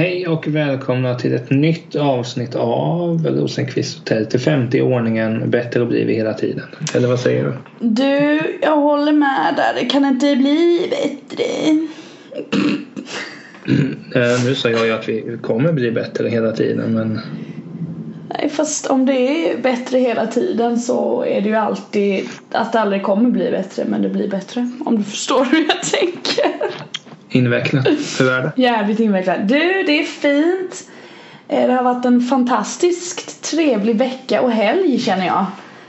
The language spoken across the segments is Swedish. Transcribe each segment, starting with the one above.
Hej och välkomna till ett nytt avsnitt av Rosenqvist Hotel till 50 i ordningen Bättre blir vi hela tiden. Eller vad säger du? Du, jag håller med där. Det kan inte bli bättre. Eh, nu sa jag ju att vi kommer bli bättre hela tiden men Nej, fast om det är bättre hela tiden så är det ju alltid att det aldrig kommer bli bättre men det blir bättre. Om du förstår hur jag tänker. Invecklat. Det? Jävligt invecklat. Du, det är fint. Eh, Det har varit en fantastiskt trevlig vecka och helg känner jag.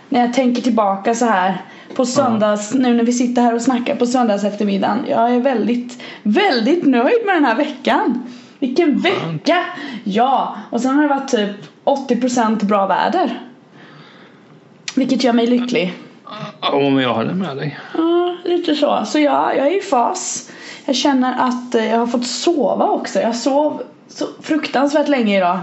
När jag tänker tillbaka så här på söndags, nu när vi sitter här och snackar på söndags eftermiddagen. Jag är väldigt, väldigt nöjd med den här veckan. Vilken vecka! Ja, och sen har det varit typ 80% bra väder. Vilket gör mig lycklig. Om jag håller med dig. Ja, lite så. Så ja, jag är i fas. Jag känner att eh, jag har fått sova också. Jag sov så fruktansvärt länge idag.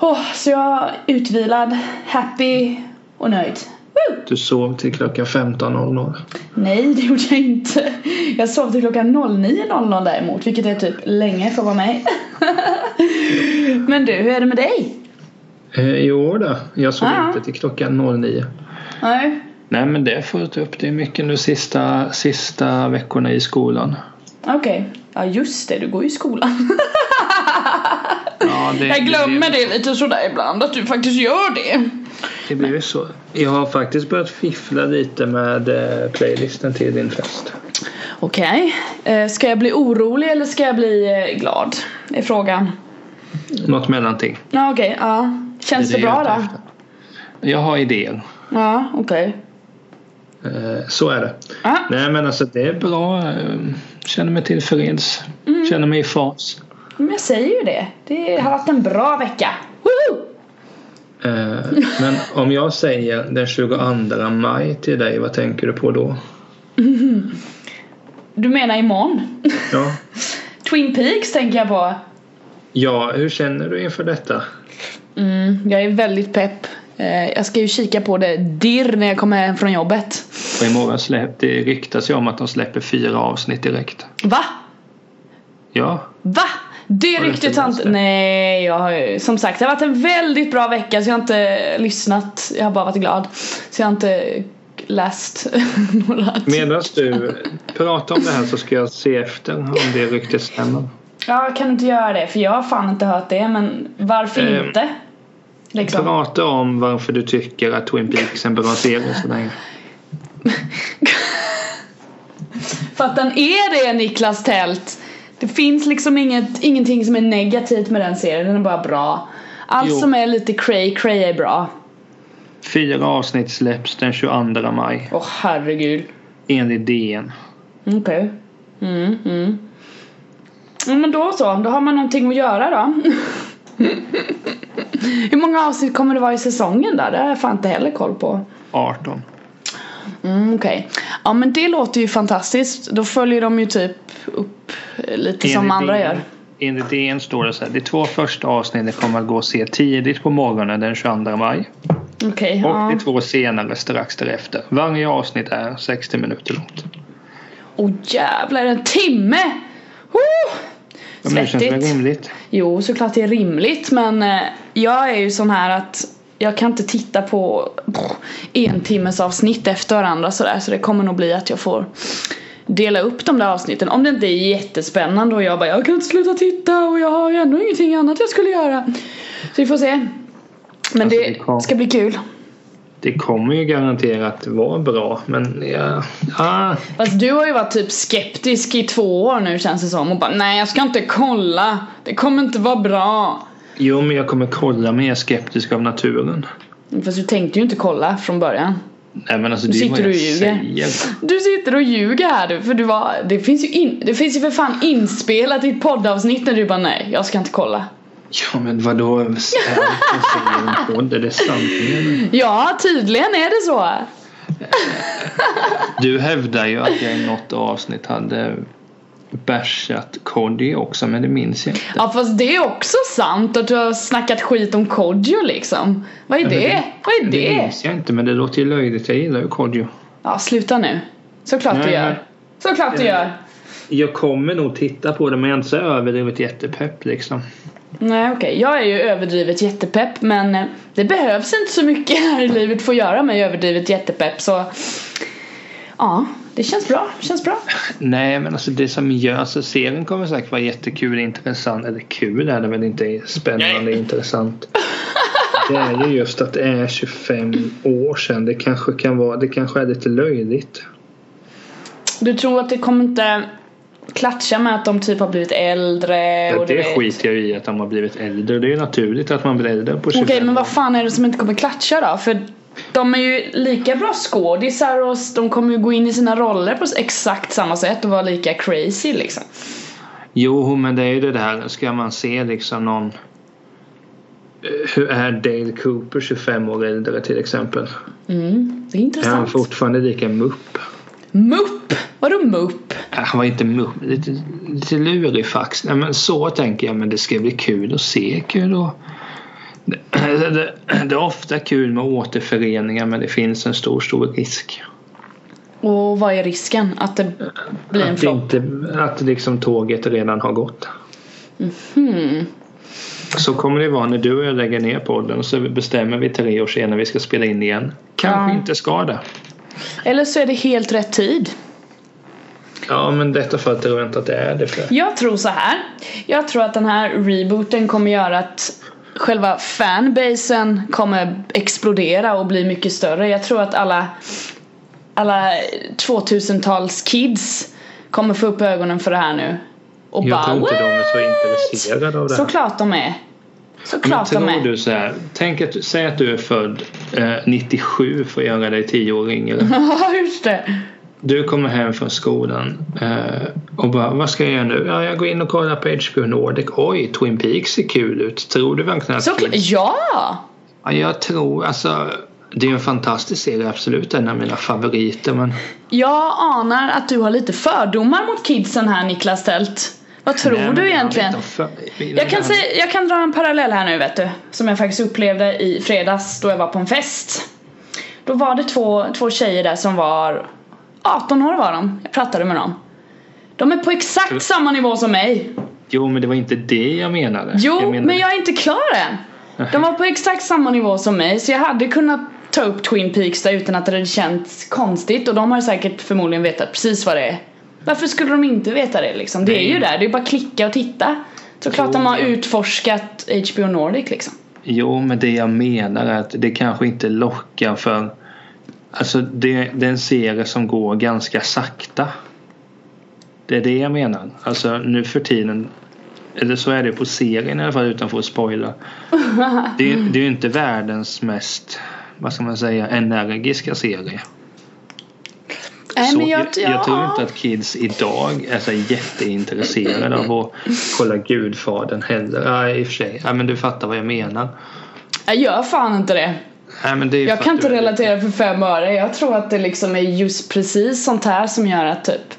Åh, så jag är utvilad, happy och nöjd. Woo! Du sov till klockan 15.00. Nej, det gjorde jag inte. Jag sov till klockan 09.00 däremot, vilket är typ länge för att vara mig. Men du, hur är det med dig? Eh, jo då, jag sov Ja. inte till klockan 09. Nej. Nej men det är fullt upp. Det är mycket nu sista, sista veckorna i skolan. Okej. Ja, just det, du går i skolan. Ja, det, Jag glömmer det lite sådär ibland, att du faktiskt gör det. Det blir ju så. Jag har faktiskt börjat fiffla lite med eh, playlisten till din fest. Okej. Eh, ska jag bli orolig eller ska jag bli eh, glad? Är frågan. Något mellanting. Ja, okej. ja. Känns det, är bra då? Jag har idéer. Ja, okej. Eh, Så är det. Ja. Nej men alltså det är bra. Eh, Känner mig tillfreds. Mm. Känner mig i fas. Men jag säger ju det. Det har varit en bra vecka. Woho! Eh, Men om jag säger den 22 maj till dig, vad tänker du på då? Du menar imorgon? Ja, Twin Peaks tänker jag på. ja hur känner du inför detta? Mm, jag är väldigt pepp. Eh, jag ska ju kika på det dirr när jag kommer hem från jobbet. Och imorgon släpp, det ryktas ju om att de släpper fyra avsnitt direkt. Va? Ja, Va? Det ryktet har inte... Nej, jag har ju... Som sagt, det har varit en väldigt bra vecka så jag har inte lyssnat. Jag har bara varit glad. Så jag har inte läst några medan du pratar om det här så ska jag se efter om det ryktet stämmer. Ja, kan du inte göra det? För jag har fan inte hört det, men varför Ehm, inte? Liksom. Prata om varför du tycker att Twin Peaks är en bra serie så länge. För att den är det, Niklas Tält. Det finns liksom inget, ingenting som är negativt med den serien, den är bara bra. Allt Jo. som är lite cray cray är bra. Fyra avsnitt släpps den 22 maj Åh herregud. enligt DN. Okej. Mm, mm. Ja, men då så, då har man någonting att göra då. Hur många avsnitt kommer det vara i säsongen där? Det har jag fan inte heller koll på. 18. Mm, Okej. Ja men det låter ju fantastiskt. Då följer de ju typ upp eh, lite som Enligt andra DN gör. Enligt DN står det så här. De två första avsnitten kommer att gå att se tidigt på morgonen den 22 maj. Okej, Och ja. de två senare strax därefter. Varje avsnitt är 60 minuter långt. Åh jävlar, en timme! Woo! Ja, men det känns väl rimligt. Jo, såklart det är rimligt men eh, jag är ju sån här att jag kan inte titta på en timmes avsnitt efter varandra sådär så det kommer nog bli att jag får dela upp de där avsnitten om det inte är jättespännande och jag bara jag kan inte sluta titta och jag har ju ändå ingenting annat jag skulle göra. Så vi får se. Men Alltså, det, det ska bli kul. Det kommer ju garanterat vara bra men ja, ah, Fast du har ju varit typ skeptisk i två år nu känns det som och bara nej jag ska inte kolla. Det kommer inte vara bra. Jo men jag kommer kolla mer skeptisk av naturen. Fast du tänkte ju inte kolla från början. Nej men alltså Nu det är vad sitter du jag och ljuger. säger. Du sitter och ljuger här du, för du var, det finns ju in, det finns ju för fan inspelat i ett poddavsnitt när du bara nej, jag ska inte kolla. Ja men vadå? Det podd? Är det sanningen? Ja, tydligen är det så. Du hävdar ju att jag i något avsnitt hade bärsat Kodjo också men det minns jag inte. Ja fast det är också sant att du har snackat skit om Kodjo liksom. Vad är men det? Vad är Det det? minns jag inte men det låter ju löjligt. Jag gillar ju Kodjo. Ja sluta nu. Såklart du Nej, gör. men- Såklart du gör. Jag kommer nog titta på det men jag är inte så överdrivet jättepepp liksom. Nej okej, okay. jag är ju överdrivet jättepepp men eh, det behövs inte så mycket här i livet för att göra mig överdrivet jättepepp så ja, det känns bra. Det känns bra. Nej men alltså det som gör, alltså serien kommer säkert vara jättekul intressant. Eller kul är det väl inte spännande intressant. Det är ju just att det är 25 år sedan. Det kanske kan vara, det kanske är lite löjligt. Du tror att det kommer inte klatscha med att de typ har blivit äldre? Ja, det skiter jag i att de har blivit äldre. Det är ju naturligt att man blir äldre på 25 Okej men vad fan är det som inte kommer klatscha då? För de är ju lika bra skådisar och de kommer ju gå in i sina roller på exakt samma sätt och vara lika crazy liksom. Jo men det är ju det där, ska man se liksom någon hur är Dale Cooper 25 år äldre till exempel? Mm, det är intressant. Är han fortfarande lika mupp? Mupp? Vadå mupp? Han var inte mupp, lite, lite lurifax. Nej men så tänker jag, men det ska bli kul att se kul och det, det, det, är ofta kul med återföreningar men det finns en stor, stor risk. Och vad är risken? Att det blir en flopp? Att liksom tåget redan har gått. Mm. Så kommer det vara när du och jag lägger ner podden och så bestämmer vi tre år senare vi ska spela in igen. Kanske ja. inte ska det. Eller så är det helt rätt tid. Ja men detta för att jag inte att det är det för. Jag tror så här. Jag tror att den här rebooten kommer göra att själva fanbasen kommer explodera och bli mycket större. Jag tror att alla alla 2000-tals kids kommer få upp ögonen för det här nu. Och jag bara, tror inte What? de är så intresserade av det här. Såklart de är. Såklart Men tror de är. du så här, tänk att, säg att du är född eh, 97 för att göra dig 10 år yngre. Ja, just det. Du kommer hem från skolan eh, och bara, vad ska jag göra nu? Ja, jag går in och kollar på HBO Nordic. Oj, Twin Peaks ser kul ut. Tror du verkligen att... Så, ja! Ja, jag tror, alltså det är en fantastisk serie, absolut en av mina favoriter men... Jag anar att du har lite fördomar mot kidsen här Niklas Tält. Vad tror Nej, du egentligen? Jag, kan säga, jag kan dra en parallell här nu vet du. Som jag faktiskt upplevde i fredags då jag var på en fest. Då var det två, två tjejer där som var 18 år var de. Jag pratade med dem. De är på exakt samma nivå som mig. Jo men det var inte det jag menade. Jo jag menade... men jag är inte klar än. De var på exakt samma nivå som mig så jag hade kunnat ta upp Twin Peaks där utan att det hade känts konstigt och de har säkert förmodligen vetat precis vad det är. Varför skulle de inte veta det liksom? Det är ju där, det är bara klicka och titta. Såklart de har utforskat HBO Nordic liksom. Jo, men det jag menar är att det kanske inte lockar för Alltså det, det är en serie som går ganska sakta. Det är det jag menar. Alltså nu för tiden eller så är det på serien i alla fall utan att spoila. Det, det är ju inte världens mest vad ska man säga, energiska serie. Nej, så jag, jag, jag, tror inte att kids idag är så jätteintresserade av att kolla Gudfadern heller. Ja, i och för sig. Ja, men du fattar vad jag menar. Jag gör fan inte det. Nej, men det jag kan inte relatera för fem öre. Jag tror att det liksom är just precis sånt här som gör att typ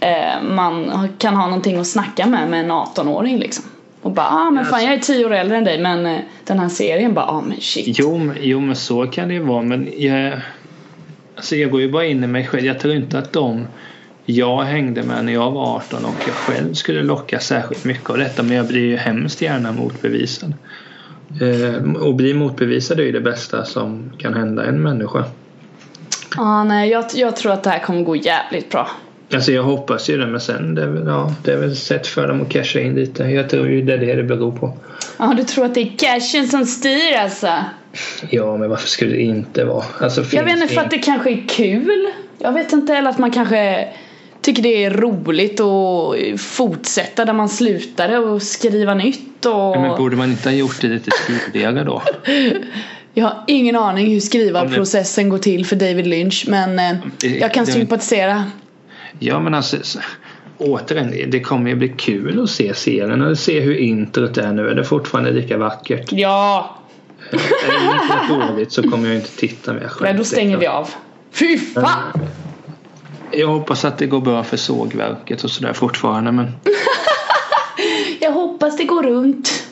eh, man kan ha någonting att snacka med med en 18-åring liksom. Och bara ah men fan jag är tio år äldre än dig men eh, den här serien bara ah men shit. Jo, jo men så kan det ju vara men jag Alltså jag går ju bara in i mig själv. Jag tror inte att de jag hängde med när jag var 18 och jag själv skulle locka särskilt mycket av detta men jag blir ju hemskt gärna motbevisad. Eh, och bli motbevisad är ju det bästa som kan hända en människa. Ah, nej jag, jag tror att det här kommer gå jävligt bra. Alltså jag hoppas ju det men sen det är väl, ja, det är väl sätt för dem att casha in lite. Jag tror ju det är det det beror på. Ja du tror att det är cashen som styr alltså? Ja men varför skulle det inte vara? Alltså, jag vet inte för att det kanske är kul. Jag vet inte eller att man kanske tycker det är roligt att fortsätta där man slutade och skriva nytt och... Ja, men borde man inte ha gjort det lite tidigare då? Jag har ingen aning hur skrivarprocessen går till för David Lynch men eh, jag kan sympatisera. Ja men alltså återigen, det kommer ju bli kul att se serien och se hur introt är nu. Är det fortfarande lika vackert? Ja! Är det inte dåligt så kommer jag inte titta mer själv. Nej, då stänger vi av. Fy fan! Jag hoppas att det går bra för sågverket och sådär fortfarande men... jag hoppas det går runt.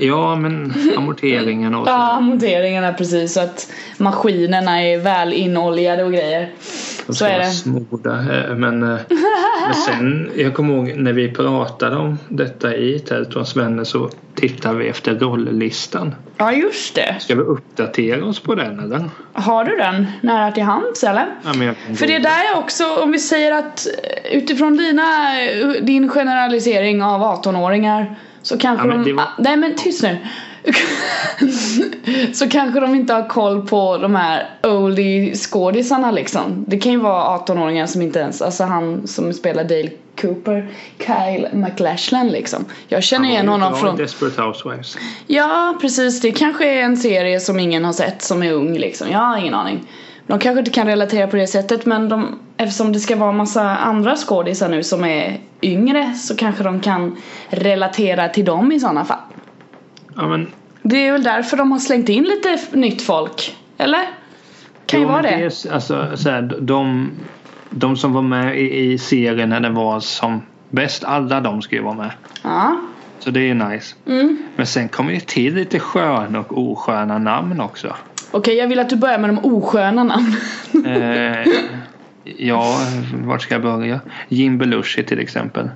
Ja, men amorteringarna och så. Ja, amorteringarna precis. Så att maskinerna är väl inoljade och grejer. De så är det. smorda. Eh, men, eh, Men sen, jag kommer ihåg när vi pratade om detta i Tältons vänner så tittade vi efter rolllistan. Ja, just det. Ska vi uppdatera oss på den eller? Har du den nära till hands eller? Ja, men jag kan För det där är också, om vi säger att eh, utifrån dina, din generalisering av 18-åringar så kanske Ja, men var- ah, Nej men tyst nu. så kanske de inte har koll på de här oldie skådisarna liksom. Det kan ju vara 18-åringar som inte ens, alltså han som spelar Dale Cooper, Kyle MacLachlan liksom. Jag känner igen honom från... Desperate Housewives. Ja, precis. Det kanske är en serie som ingen har sett som är ung liksom. Jag har ingen aning. De kanske inte kan relatera på det sättet men de, eftersom det ska vara massa andra skådisar nu som är yngre så kanske de kan relatera till dem i sådana fall. Ja, men, Det är väl därför de har slängt in lite nytt folk. Eller? Kan ju jo, vara men det. är- alltså, så här, de, de som var med i, i serien när den var som bäst, alla de ska ju vara med. Ja. Så det är ju nice. Mm. Men sen kommer det till lite sköna och osköna namn också. Okej, jag vill att du börjar med de osköna namnen. Eh, ja, vart ska jag börja? Jim Belushi till exempel.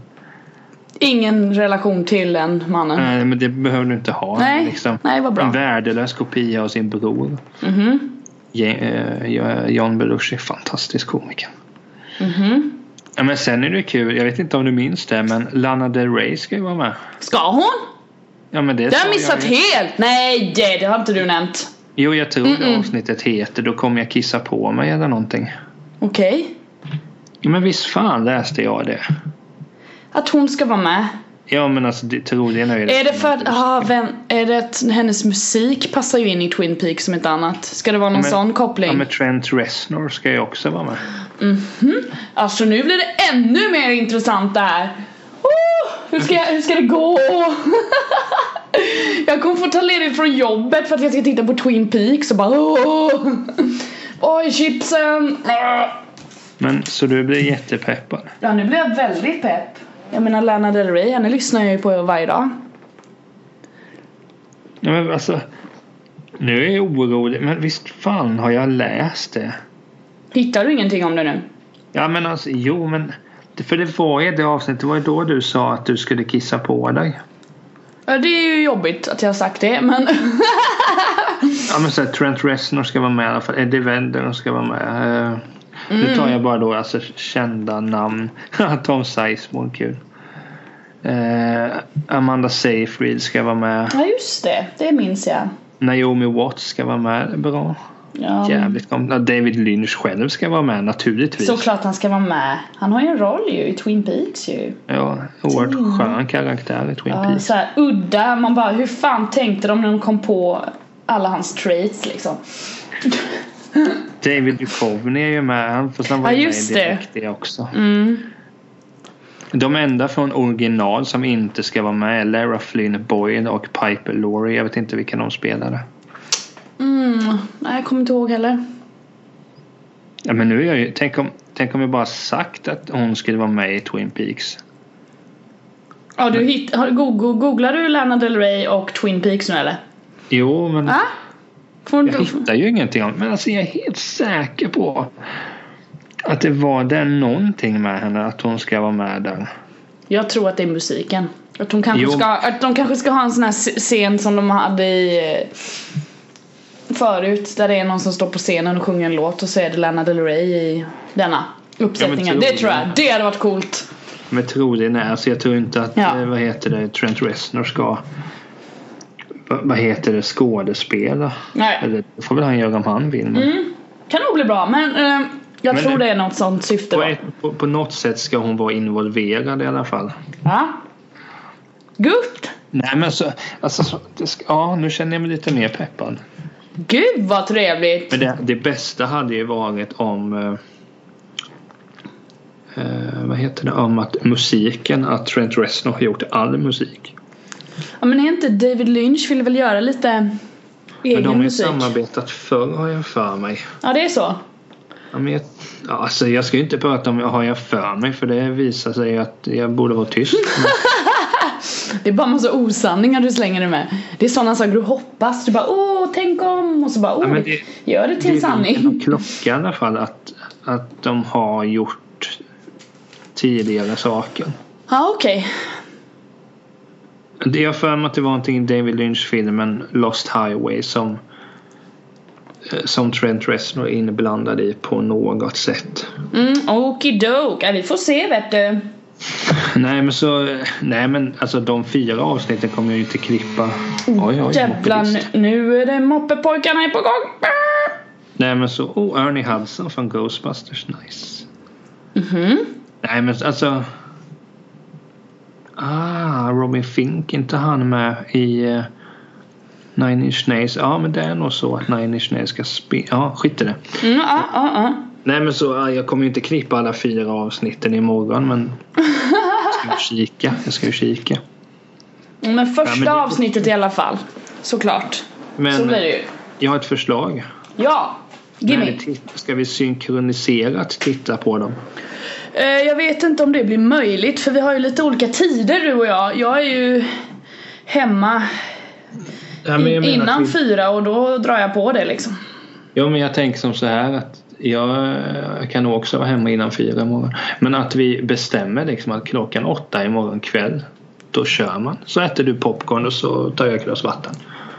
Ingen relation till den mannen. Nej, men det behöver du inte ha. Nej, Liksom. nej vad bra. En värdelös kopia av sin bror. Mhm. Je- eh, John Belushi, fantastisk komiker. Mhm. Ja, men sen är det kul, jag vet inte om du minns det, men Lana Del Rey ska ju vara med. Ska hon? Ja, men det, Det har jag missat ju. helt! Nej, det, det har inte du nämnt. Jo, jag tror det Mm-mm. avsnittet heter Då kommer jag kissa på mig eller någonting. Okej. Ja, men visst fan läste jag det. Att hon ska vara med. Ja, men alltså det, troligen är det Är det för att, ah, vem, är det att hennes musik passar ju in i Twin Peaks som ett annat? Ska det vara någon men- sån koppling? Ja, men Trent Reznor ska ju också vara med. Mhm. Alltså nu blir det ännu mer intressant det här. Oh, hur, ska jag, hur ska det gå? jag kommer få ta ledigt från jobbet för att jag ska titta på Twin Peaks och bara oh. Oj chipsen! Men så du blir jättepeppad. Ja nu blir jag väldigt pepp. Jag menar Lana Del Rey, henne lyssnar jag ju på varje dag. Ja, men alltså. Nu är jag orolig, men visst fan har jag läst det. Hittar du ingenting om det nu? Ja men alltså jo men. För det var ju det avsnittet, det var ju då du sa att du skulle kissa på dig. Ja, det är ju jobbigt att jag har sagt det men Ja men så här, Trent Reznor ska vara med i alla fall. Eddie Vedder ska vara med. Uh, Nu tar jag bara då alltså kända namn. Tom Sizemore, kul. Eh, Amanda Seyfried ska vara med. Ja just det, det minns jag. Naomi Watts ska vara med. Bra. Ja, Jävligt kom- David Lynch själv ska vara med naturligtvis. Såklart han ska vara med. Han har ju en roll ju i Twin Peaks ju. Ja, oerhört skön karaktär i Twin Ja, Peaks. så här, udda, man bara hur fan tänkte de när de kom på alla hans traits liksom. David Duchovny är ju med. Han får han var Ja, ju med just det. direkt det också. Mm. De enda från original som inte ska vara med är Lara Flynn Boyle och Piper Laurie. Jag vet inte vilka de spelade. Mm. Nej jag kommer inte ihåg heller. Ja, men nu är jag ju, tänk, om, tänk om jag bara sagt att hon skulle vara med i Twin Peaks. Ja du hitt, har, go, go, googlar du Lana Del Rey och Twin Peaks nu eller? Jo, men Ja? Jag hittar ju ingenting om Men alltså jag är helt säker på att det var där någonting med henne att hon ska vara med där. jag tror att det är musiken. Att, hon kanske Jo. ska, att de kanske ska ha en sån här scen som de hade i eh, förut där det är någon som står på scenen och sjunger en låt och så är det Lana Del Rey i denna uppsättningen. tror det tror jag. Det hade varit coolt. Men troligen är så jag tror inte att Ja. eh, vad heter det Trent Reznor ska vad heter det skådespela. Nej. Eller det får väl han göra om han vill. Men Mm. Kan nog bli bra men eh, jag Men tror det- är något sånt syfte på, ett, på, på något sätt ska hon vara involverad i alla fall. Ja. Good! Nej men så, alltså, så, ska, ja nu känner jag mig lite mer peppad. Gud vad trevligt! Men det, det bästa hade ju varit om eh, eh, vad heter det? Om att musiken, att Trent Reznor har gjort all musik. Ja men är inte David Lynch vill väl göra lite Men egen de har ju musik? samarbetat förr har jag för mig. Ja det är så. Ja, men jag, ja, alltså, jag ska ju inte prata om har jag för mig för det visar sig att jag borde vara tyst. Det är bara massa osanningar du slänger dig med. Det är sådana saker du hoppas. Du bara åh tänk om och så bara åh Ja, men det- gör det till det är sanning. en klocka i alla fall att, att de har gjort tidigare saker. Ja okej. Det jag har för mig att det var någonting i David Lynch-filmen Lost Highway som eh, som Trent Reznor är inblandad i på något sätt. Mm, okidok. Ja, vi får se vet du. Nej men så, nej men alltså de fyra avsnitten kommer jag ju inte klippa. Oj oj, Jävlar nu, är det moppepojkarna är på gång. Nej men så, oh Ernie Hudson från Ghostbusters, nice. Mhm. Nej men alltså. Ah, Robin Fink, inte han med i uh, Nine Inch Nails? Ja men det är nog så att Nine Inch Nails ska spela. Ja, skit i det. Mm, ja, ja, ja. Nej men så, ah, jag kommer ju inte klippa alla fyra avsnitten imorgon men jag ska ju kika. Jag ska ju kika. Men första Ja, men det- avsnittet i alla fall. Såklart. Så Men blir det ju. jag har ett förslag. Ja. Gimme. Ska vi synkroniserat titta på dem? Eh, jag vet inte om det blir möjligt för vi har ju lite olika tider du och jag. Jag är ju hemma Ja, innan vi- fyra och då drar jag på det liksom. Ja men jag tänker som så här att jag kan nog också vara hemma innan fyra imorgon. Men att vi bestämmer liksom att klockan åtta imorgon kväll då kör man. Så äter du popcorn och så tar jag ett glas vatten.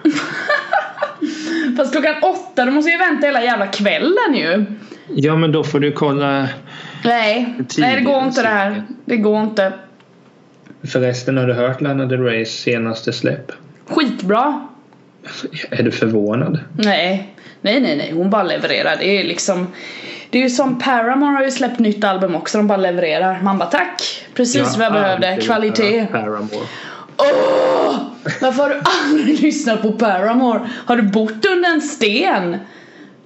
Fast klockan åtta då måste jag vänta hela jävla kvällen ju. Ja men då får du kolla. Nej, nej det går inte det här. Det går inte. Förresten har du hört Lana Del Reys senaste släpp? Skitbra. Är du förvånad? Nej, nej, nej, nej. Hon bara levererar. Det är liksom Det är ju som Paramore har ju släppt nytt album också. De bara levererar. Man bara tack. Precis vad jag behövde. Kvalitet. Paramore. Åh! Varför har du aldrig lyssnat på Paramore? Har du bott under en sten?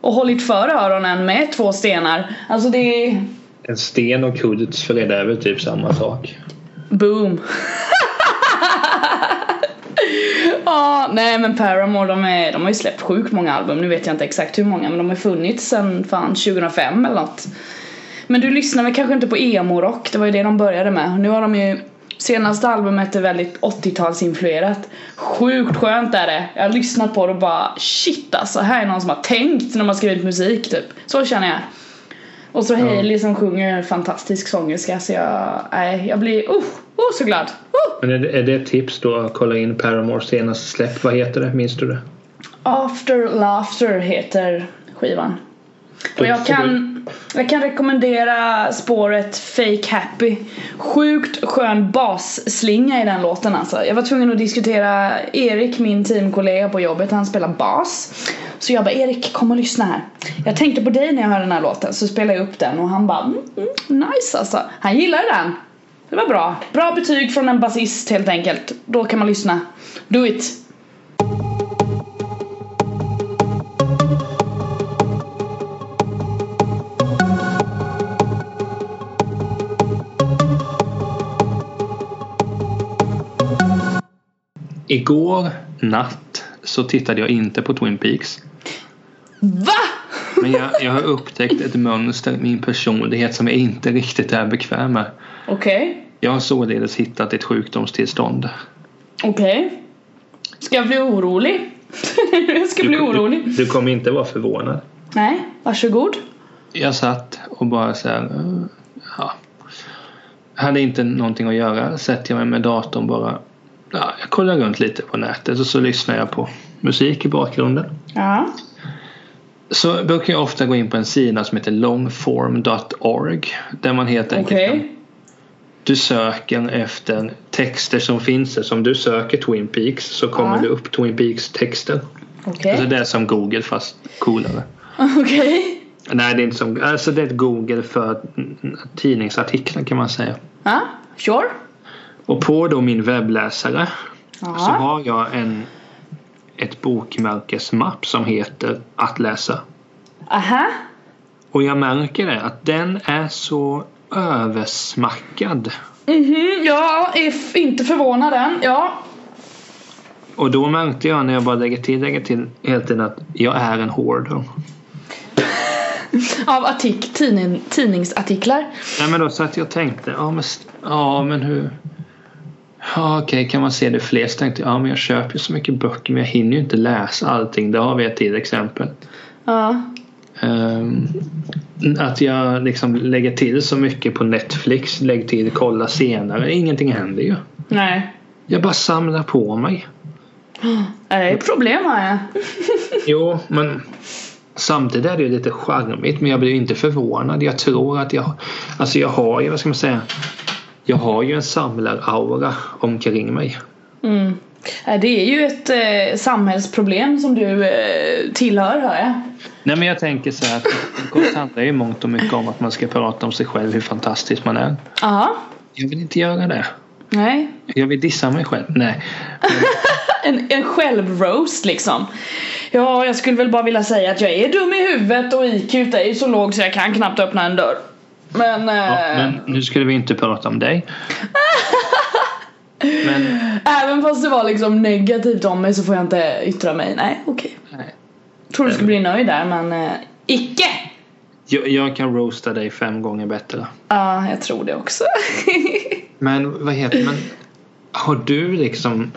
Och hållit för öronen med två stenar? Alltså det är... En sten och Kudets för det är väl typ samma sak. Boom! Ja, nej men Paramore de, är, de har ju släppt sjukt många album. Nu vet jag inte exakt hur många men de har funnits sen fan 2005 eller något. Men du lyssnar väl kanske inte på emo-rock? Det var ju det de började med. Nu har de ju Senaste albumet är väldigt 80-talsinfluerat. Sjukt skönt är det. Jag har lyssnat på det och bara shit alltså. Här är någon som har tänkt när de har skrivit musik typ. Så känner jag. Och så. Hailey som sjunger fantastisk sångerska så jag, nej, jag blir oh, oh så glad. Oh. Men är det, är det ett tips då att kolla in Paramores senaste släpp? Vad heter det? Minns du det? After Laughter heter skivan. Och jag kan, jag kan rekommendera spåret Fake Happy. Sjukt skön basslinga i den låten alltså. Jag var tvungen att diskutera Erik, min teamkollega på jobbet, han spelar bas. Så jag bara Erik kom och lyssna här. Jag tänkte på dig när jag hörde den här låten så spelade jag upp den och han bara mm, mm, nice alltså. Han gillade den. Det var bra. Bra betyg från en basist helt enkelt. Då kan man lyssna. Do it! Igår natt så tittade jag inte på Twin Peaks. VA? Men jag, jag har upptäckt ett mönster i min personlighet som jag inte riktigt är bekväm med. Okej. Jag har således hittat ett sjukdomstillstånd. Okej. Ska jag bli orolig? jag ska bli orolig. Du, du kommer inte vara förvånad. Nej, varsågod. Jag satt och bara så här, ja. Hade inte någonting att göra. Sätter jag mig med datorn bara. Ja, jag kollar runt lite på nätet och så lyssnar jag på musik i bakgrunden. Ja. Så brukar jag ofta gå in på en sida som heter longform.org. Där man helt enkelt kan du söker efter texter som finns där. Som du söker Twin Peaks så kommer Ja. det upp Twin Peaks texter. Okej. Alltså det är som Google fast coolare. Okej. Nej det är inte som Alltså det är ett Google för tidningsartiklar kan man säga. Ja, sure. Och på då min webbläsare så Ja. har jag en ett bokmärkesmapp som heter att läsa. Aha. Och jag märker det att den är så översmackad. Mhm, jag är inte förvånad än. Ja. Och då märkte jag när jag bara lägger till, lägger till hela tiden att jag är en hoarder. Av artik- tidning, tidningsartiklar. Nej men då satt jag och tänkte, ja men, ja, men hur? Ja okej, kan man se det fler? Så tänkte jag, ja men jag köper ju så mycket böcker men jag hinner ju inte läsa allting. Där har vi ett till exempel. Ja. ehm, att jag liksom lägger till så mycket på Netflix. Lägger till kolla senare. Ingenting händer ju. Nej. Jag bara samlar på mig. Det är problem har jag. Jo, men samtidigt är det ju lite charmigt. Men jag blir inte förvånad. Jag tror att jag... Alltså jag har ju, vad ska man säga? Jag har ju en samlaraura omkring mig. Mm. Nej, Det är ju ett eh, samhällsproblem som du eh, tillhör hör jag. Nej men jag tänker så här att det handlar ju mångt och mycket om att man ska prata om sig själv hur fantastisk man är. Ja. Jag vill inte göra det. Nej. Jag vill dissa mig själv. Nej. En, en självroast liksom. Ja, jag skulle väl bara vilja säga att jag är dum i huvudet och IQ är ju så låg så jag kan knappt öppna en dörr. Men... Ja, eh, men nu skulle vi inte prata om dig. Men Även fast det var liksom negativt om mig så får jag inte yttra mig. Nej, okej. nej. Tror du skulle bli nöjd där men eh, icke! Jag, jag kan roasta dig fem gånger bättre. Ja, jag tror det också. Men vad heter men Har du liksom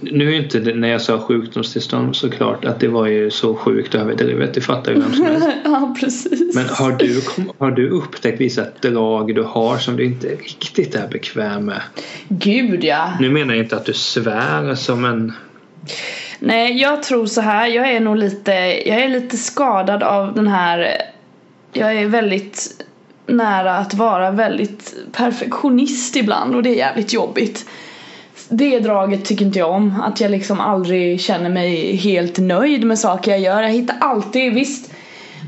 Nu är inte det, när jag sa sjukdomstillstånd såklart att det var ju så sjukt överdrivet. Det fattar ju vem som helst. ja, precis. Men har du, har du upptäckt vissa drag du har som du inte riktigt är bekväm med? Gud ja. Nu menar jag inte att du svär som en... Nej, jag tror så här. Jag är nog lite, jag är lite skadad av den här Jag är väldigt nära att vara väldigt perfektionist ibland och det är jävligt jobbigt. Det draget tycker inte jag om. Att jag liksom aldrig känner mig helt nöjd med saker jag gör. Jag hittar alltid, visst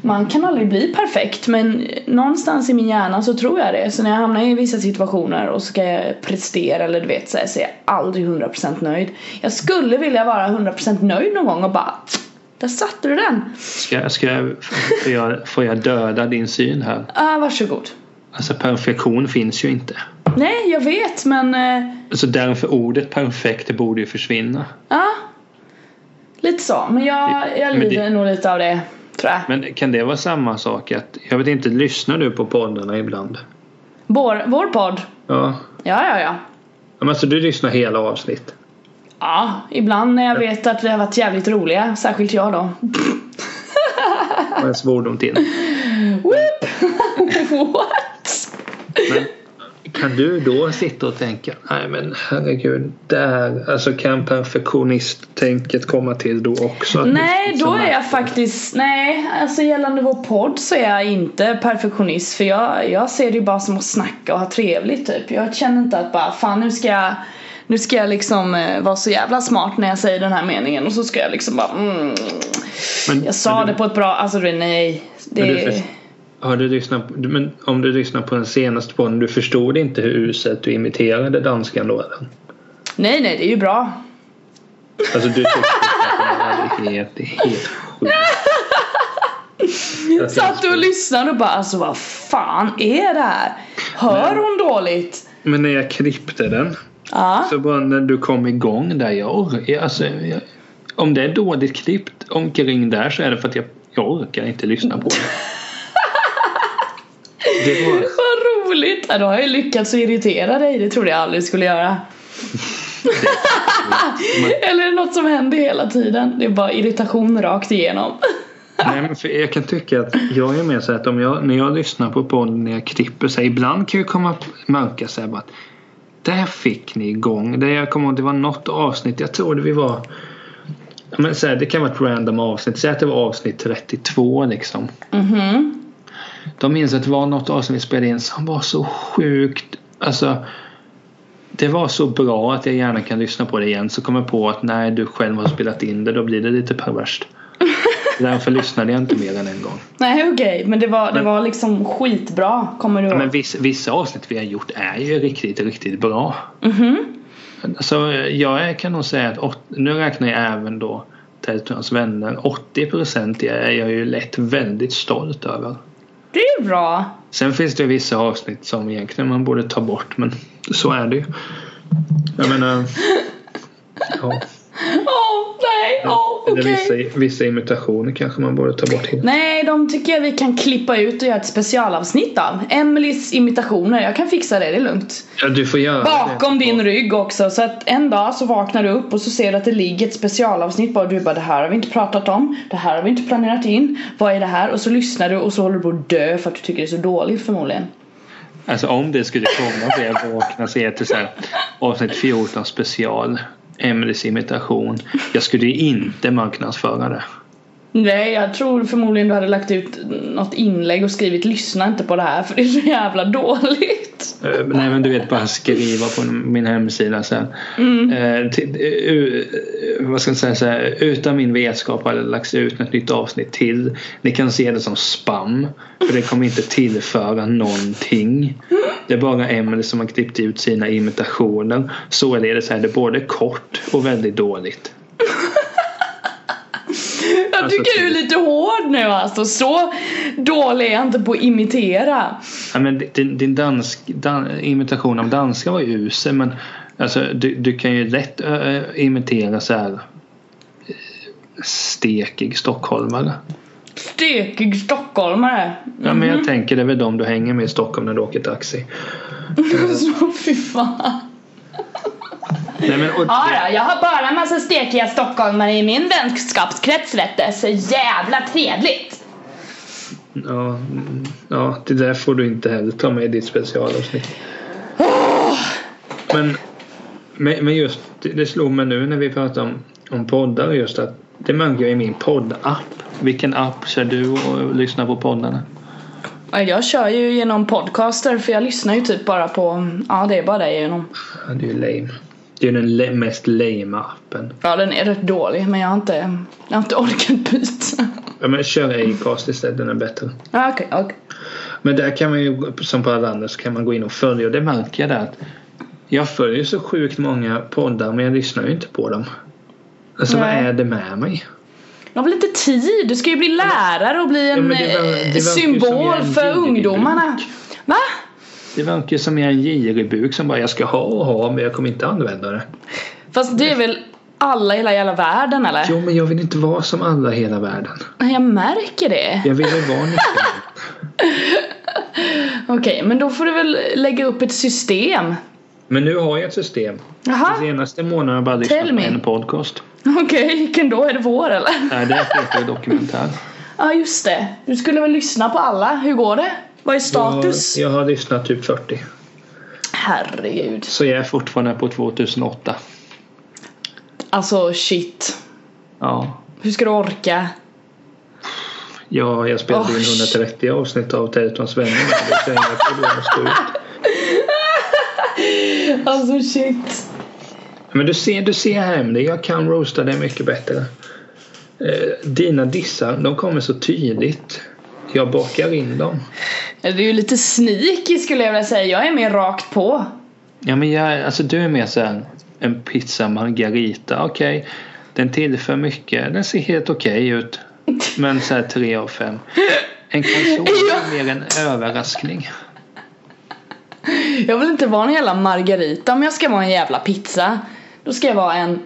man kan aldrig bli perfekt men någonstans i min hjärna så tror jag det. Så när jag hamnar i vissa situationer och ska jag prestera eller du vet så, här, så är jag aldrig 100% nöjd. Jag skulle vilja vara 100% nöjd någon gång och bara där satte du den! Ska, ska jag, får, jag, får jag döda din syn här? Ah, varsågod. Alltså perfektion finns ju inte. Nej, jag vet men eh, Så därför ordet perfekt borde ju försvinna. ja. Lite så. Men jag, jag Men det- lider nog lite av det. Tror jag. Men kan det vara samma sak att, jag vet inte, lyssnar du på poddarna ibland? Vår, vår podd. Ja. Ja, ja, ja. Men alltså du lyssnar hela avsnitt? Ja, ibland när jag vet att det har varit jävligt roliga. Särskilt jag då. Vad är svordom till? Whoop! What? Men kan du då sitta och tänka, nej men herregud, där, alltså kan perfektionist-tänket komma till då också? Nej, liksom då är jag faktiskt, nej, alltså gällande vår podd så är jag inte perfektionist för jag, jag ser det ju bara som att snacka och ha trevligt typ. Jag känner inte att bara, fan nu ska jag nu ska jag liksom eh, vara så jävla smart när jag säger den här meningen och så ska jag liksom bara mm. Men- Jag sa men det du- på ett bra, alltså nej. Det, Men du Har du lyssnat men om du lyssnar på den senaste podden, du förstod inte hur uselt du imiterade danskan då eller? nej nej det är ju bra. Alltså du tyckte att det var helt, helt sjukt. Satt du och lyssnade och bara alltså vad fan är det här? Hör hon dåligt? Men när jag klippte den Ja. så bara när du kom igång där jag, alltså, jag om det är dåligt klippt omkring där så är det för att jag, jag orkar inte lyssna på det. Det var, Vad roligt! Ja, då har jag lyckats irritera dig, det trodde jag aldrig skulle göra. Eller är det något som händer hela tiden? Det är bara irritation rakt igenom. nej, men för jag kan tycka att jag är mer så att om jag, när jag lyssnar på podden när jag klipper så här, ibland kan jag komma märka så här bara att där fick ni igång. Det jag kommer ihåg, det var något avsnitt, jag tror det vi var men så här, det kan vara ett random avsnitt, säg att det var avsnitt 32 liksom. Mhm. De minns att det var något avsnitt vi spelade in som var så sjukt. Alltså. Det var så bra att jag gärna kan lyssna på det igen. Så kom jag på att när du själv har spelat in det då blir det lite perverst. Därför lyssnade jag inte mer än en gång. Nej okej, men det var, det Men- var liksom skitbra, kommer du ihåg? men vissa, vissa avsnitt vi har gjort är ju riktigt, riktigt bra. Mhm. Alltså jag är- kan nog säga att nu räknar jag även då Tältons vänner. 80% är jag ju lätt väldigt stolt över. Det är bra. Sen finns det vissa avsnitt som egentligen man borde ta bort men så är det ju. Jag menar... Ja. Åh, nej, åh. okej. Eller vissa, vissa imitationer kanske man borde ta bort helt. Nej, de tycker jag vi kan klippa ut och göra ett specialavsnitt av. Emelies imitationer, jag kan fixa det, det är lugnt. Ja, du får göra Bakom det. din rygg också, så att en dag så vaknar du upp och så ser du att det ligger ett specialavsnitt bara du bara det här har vi inte pratat om, det här har vi inte planerat in, vad är det här? Och så lyssnar du och så håller du på att dö för att du tycker det är så dåligt förmodligen. Alltså om det skulle komma det jag vaknar så är det så här avsnitt 14 special. Emelies imitation. Jag skulle inte marknadsföra det. Nej, jag tror förmodligen du hade lagt ut något inlägg och skrivit lyssna inte på det här för det är så jävla dåligt. Eh, Nej men du vet bara skriva på min hemsida sen. Eh, till, eh, u- eh, vad ska jag säga så här, utan min vetskap har det lagts ut ett nytt avsnitt till. Ni kan se det som spam. För det kommer inte tillföra någonting. Det är bara Emily som har klippt ut sina imitationer. Så är det både kort och väldigt dåligt. Jag Alltså, tycker du är lite hård nu alltså. Så dålig är jag inte på att imitera. Ja, men din, din dansk, dan, imitation av danska var ju usel men alltså, du, du kan ju lätt äh, imitera så här eh, stekig stockholmare. Stekig stockholmare. Ja men jag tänker det är väl de du hänger med i Stockholm när du åker taxi. Så fy fan. Nej, men, och, Ja, ja, jag har bara en massa stekiga stockholmare i min vänskapskrets vet du. Så jävla trevligt. ja, mm, ja, det där får du inte heller ta med i ditt specialavsnitt. Men, men, men just det det slog mig nu när vi pratade om, om poddar just att det märker jag i min poddapp. Vilken app kör du och lyssnar på poddarna? Ja, Jag kör ju genom podcaster för jag lyssnar ju typ bara på, ja det är bara det genom. Ja, det är ju lame. Det är den mest lame appen. Ja den är rätt dålig men jag har inte, jag har inte orkat byta. Ja, men kör Acast istället, den är bättre. Ja, Okej, okej. Men där kan man ju, som på alla andra, så kan man gå in och följa och det märker jag där att jag följer så sjukt många poddar men jag lyssnar ju inte på dem. Alltså Nej. vad är det med mig? Jag har väl lite tid, du ska ju bli lärare och bli en men det det eh, ju som symbol en för ungdomarna. Va? Det verkar som jag är en girig buk som bara jag ska ha och ha men jag kommer inte använda det. Fast det är väl alla i hela jävla världen eller? Jo men jag vill inte vara som alla i hela världen. Jag märker det. Jag vill ju vara nyttig. Okej, men då får du väl lägga upp ett system. Men nu har jag ett system. Jaha, De senaste månaderna har jag bara lyssnat på en podcast. okej, vilken då? Är det vår eller? Nej det är Peter dokumentär. Ja, just det. Du skulle väl lyssna på alla. Hur går det? Vad är status? Jag, jag har lyssnat typ 40. Herregud. Så jag är fortfarande på 2008. Alltså shit. Ja. Hur ska du orka? Ja, jag spelade Oh, in 130 avsnitt av Teletons vänner. Det är inga problem att stå ut. Alltså shit. Men du ser, du ser här Emily, jag kan roasta dig mycket bättre. Eh, dina dissar, de kommer så tydligt. Jag bakar in dem. Det är ju lite sneaky skulle jag vilja säga. Jag är mer rakt på. Ja men jag, alltså du är mer såhär en pizza margarita, okej. Den tillför mycket, den ser helt okej ut. Men såhär 3 av 5. En calzone är mer en överraskning. Jag vill inte vara en jävla margarita om jag ska vara en jävla pizza. Då ska jag vara en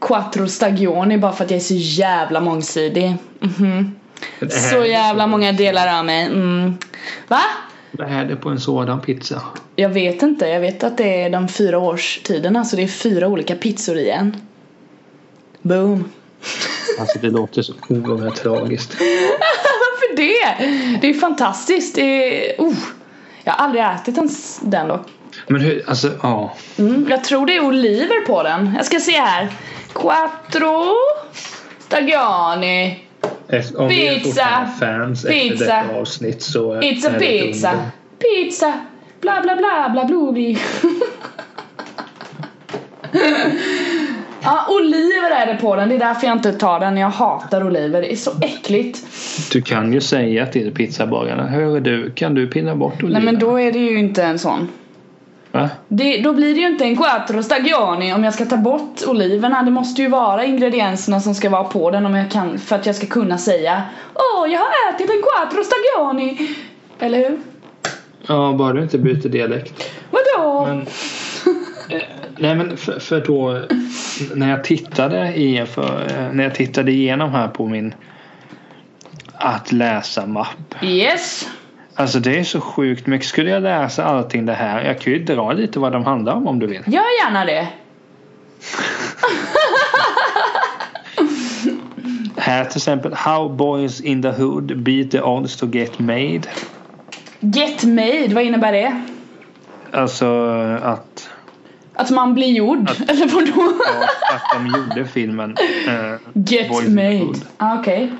quattro stagioni bara för att jag är så jävla mångsidig. Mhm. Så jävla många delar av mig. Mm. Va? Vad är det på en sådan pizza? Jag vet inte. Jag vet att det är de fyra årstiderna så det är fyra olika pizzor i en. Boom. Alltså det låter så oerhört tragiskt. Varför det? Det är fantastiskt. Det är... Oh. Jag har aldrig ätit ens den dock. Men hur, alltså ja. Mm, jag tror det är oliver på den. Jag ska se här. Quattro Stagiani. Efter- Om vi är Pizza. fortfarande fans efter Pizza. detta avsnitt så är It's a är pizza. Pizza. Bla bla bla bla bli. Ja, oliver är det på den. Det är därför jag inte tar den. Jag hatar oliver. Det är så äckligt. Du kan ju säga till pizzabagarna. Hör du, kan du pilla bort oliverna? Nej men då är det ju inte en sån. Va? Det, då blir det ju inte en quattro stagioni om jag ska ta bort oliverna. Det måste ju vara ingredienserna som ska vara på den om jag kan, för att jag ska kunna säga Åh, jag har ätit en quattro stagioni. Eller hur? Ja, bara du inte byter dialekt. Vadå? Men, Nej men för, för då när jag tittade i för, eh, när jag tittade igenom här på min att läsa mapp. Yes. Alltså det är så sjukt mycket. Skulle jag läsa allting det här. Jag kan ju dra lite vad de handlar om om du vill. Gör gärna det. Här till exempel How boys in the hood beat the odds to get made. Get made, vad innebär det? Alltså att, Att man blir gjord? Att- Eller vadå? ja, att de gjorde filmen. Eh, Get Boys made. Ah, Okej.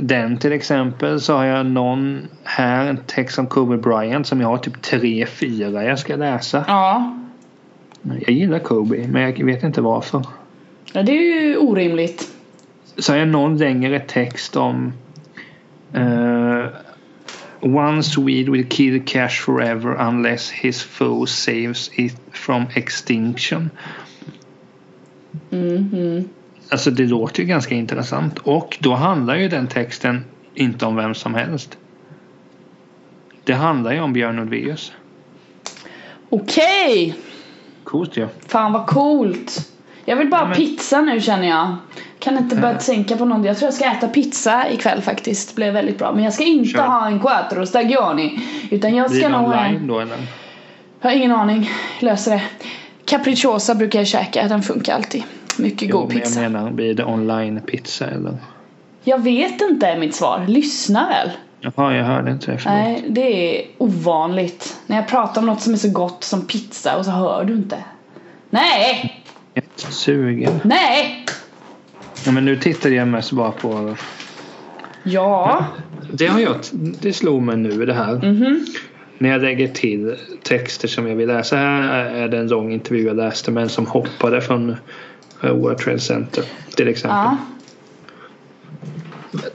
Den till exempel så har jag någon här en text om Kobe Bryant som jag har typ tre, fyra jag ska läsa. Ja. Jag gillar Kobe men jag vet inte varför. ja. Det är ju orimligt. Så har jag någon längre text om eh, One Swede will kill Cash forever unless his foe saves it from extinction. Mm, mm. Alltså det låter ju ganska intressant och då handlar ju den texten inte om vem som helst. Det handlar ju om Björn Ulvaeus. Okej. Coolt ju. Ja. Fan vad coolt. Jag vill bara Ja, men- pizza nu känner jag. Kan inte börja Ja. tänka på någonting. Jag tror jag ska äta pizza ikväll faktiskt. Det blev väldigt bra. Men jag ska inte Kör. ha en quattro stagioni. Utan jag ska nog ha en... då eller? Jag har ingen aning. Löser det. Capricciosa brukar jag käka. Den funkar alltid. Mycket Jo, god men pizza. jag menar, blir det online pizza eller? Jag vet inte är mitt svar. Lyssna väl. Jaha, jag hörde inte det. förlåt. Nej, det är ovanligt. När jag pratar om något som är så gott som pizza och så hör du inte. Nej! Jag sugen. Nej! Ja, men nu tittade jag mest bara på... Ja. Det har jag... Det slog mig nu det här. Mhm. När jag lägger till texter som jag vill läsa. Här är det en lång intervju jag läste med en som hoppade från World Trade Center. Till exempel. Ja.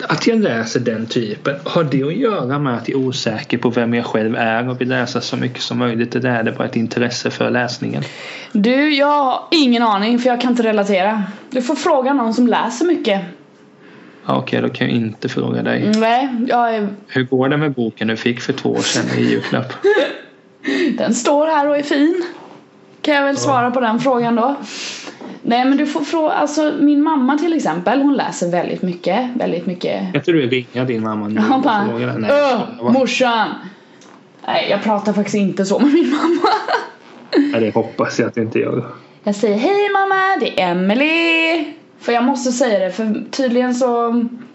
Att jag läser den typen. Har det att göra med att jag är osäker på vem jag själv är och vill läsa så mycket som möjligt? Eller är det bara ett intresse för läsningen? Du, jag har ingen aning för jag kan inte relatera. Du får fråga någon som läser mycket. Ja, Okej, då kan jag inte fråga dig. Mm, Nej, jag är... Hur går det med boken du fick för två år sedan i julklapp? den står här och är fin. Kan jag väl svara på den frågan då. Nej men du får fråga, alltså min mamma till exempel hon läser väldigt mycket, väldigt mycket. Jag inte du ringa din mamma nu och bara? Nej, Öh, jag morsan! Nej jag pratar faktiskt inte så med min mamma. Nej, det hoppas jag att jag inte gör. Jag säger hej mamma, det är Emily. För jag måste säga det för tydligen så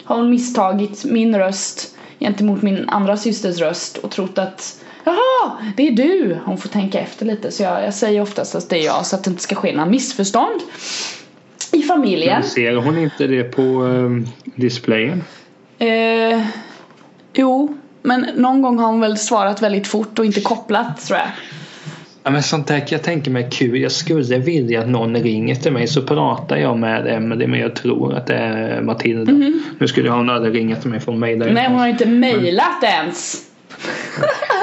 har hon misstagit min röst gentemot min andra systers röst och trott att Jaha, det är du! Hon får tänka efter lite så jag, jag säger oftast att det är jag så att det inte ska ske några missförstånd i familjen. Men ser hon inte det på um, displayen? Eh, jo, men någon gång har hon väl svarat väldigt fort och inte kopplat tror jag. Ja, men sånt där kan jag tänka mig kul. Jag skulle vilja att någon ringer till mig så pratar jag med Emelie men jag tror att det är Matilda. Nu skulle hon aldrig ringa till mig från. Mhm. Nej, hon har inte mejlat ens.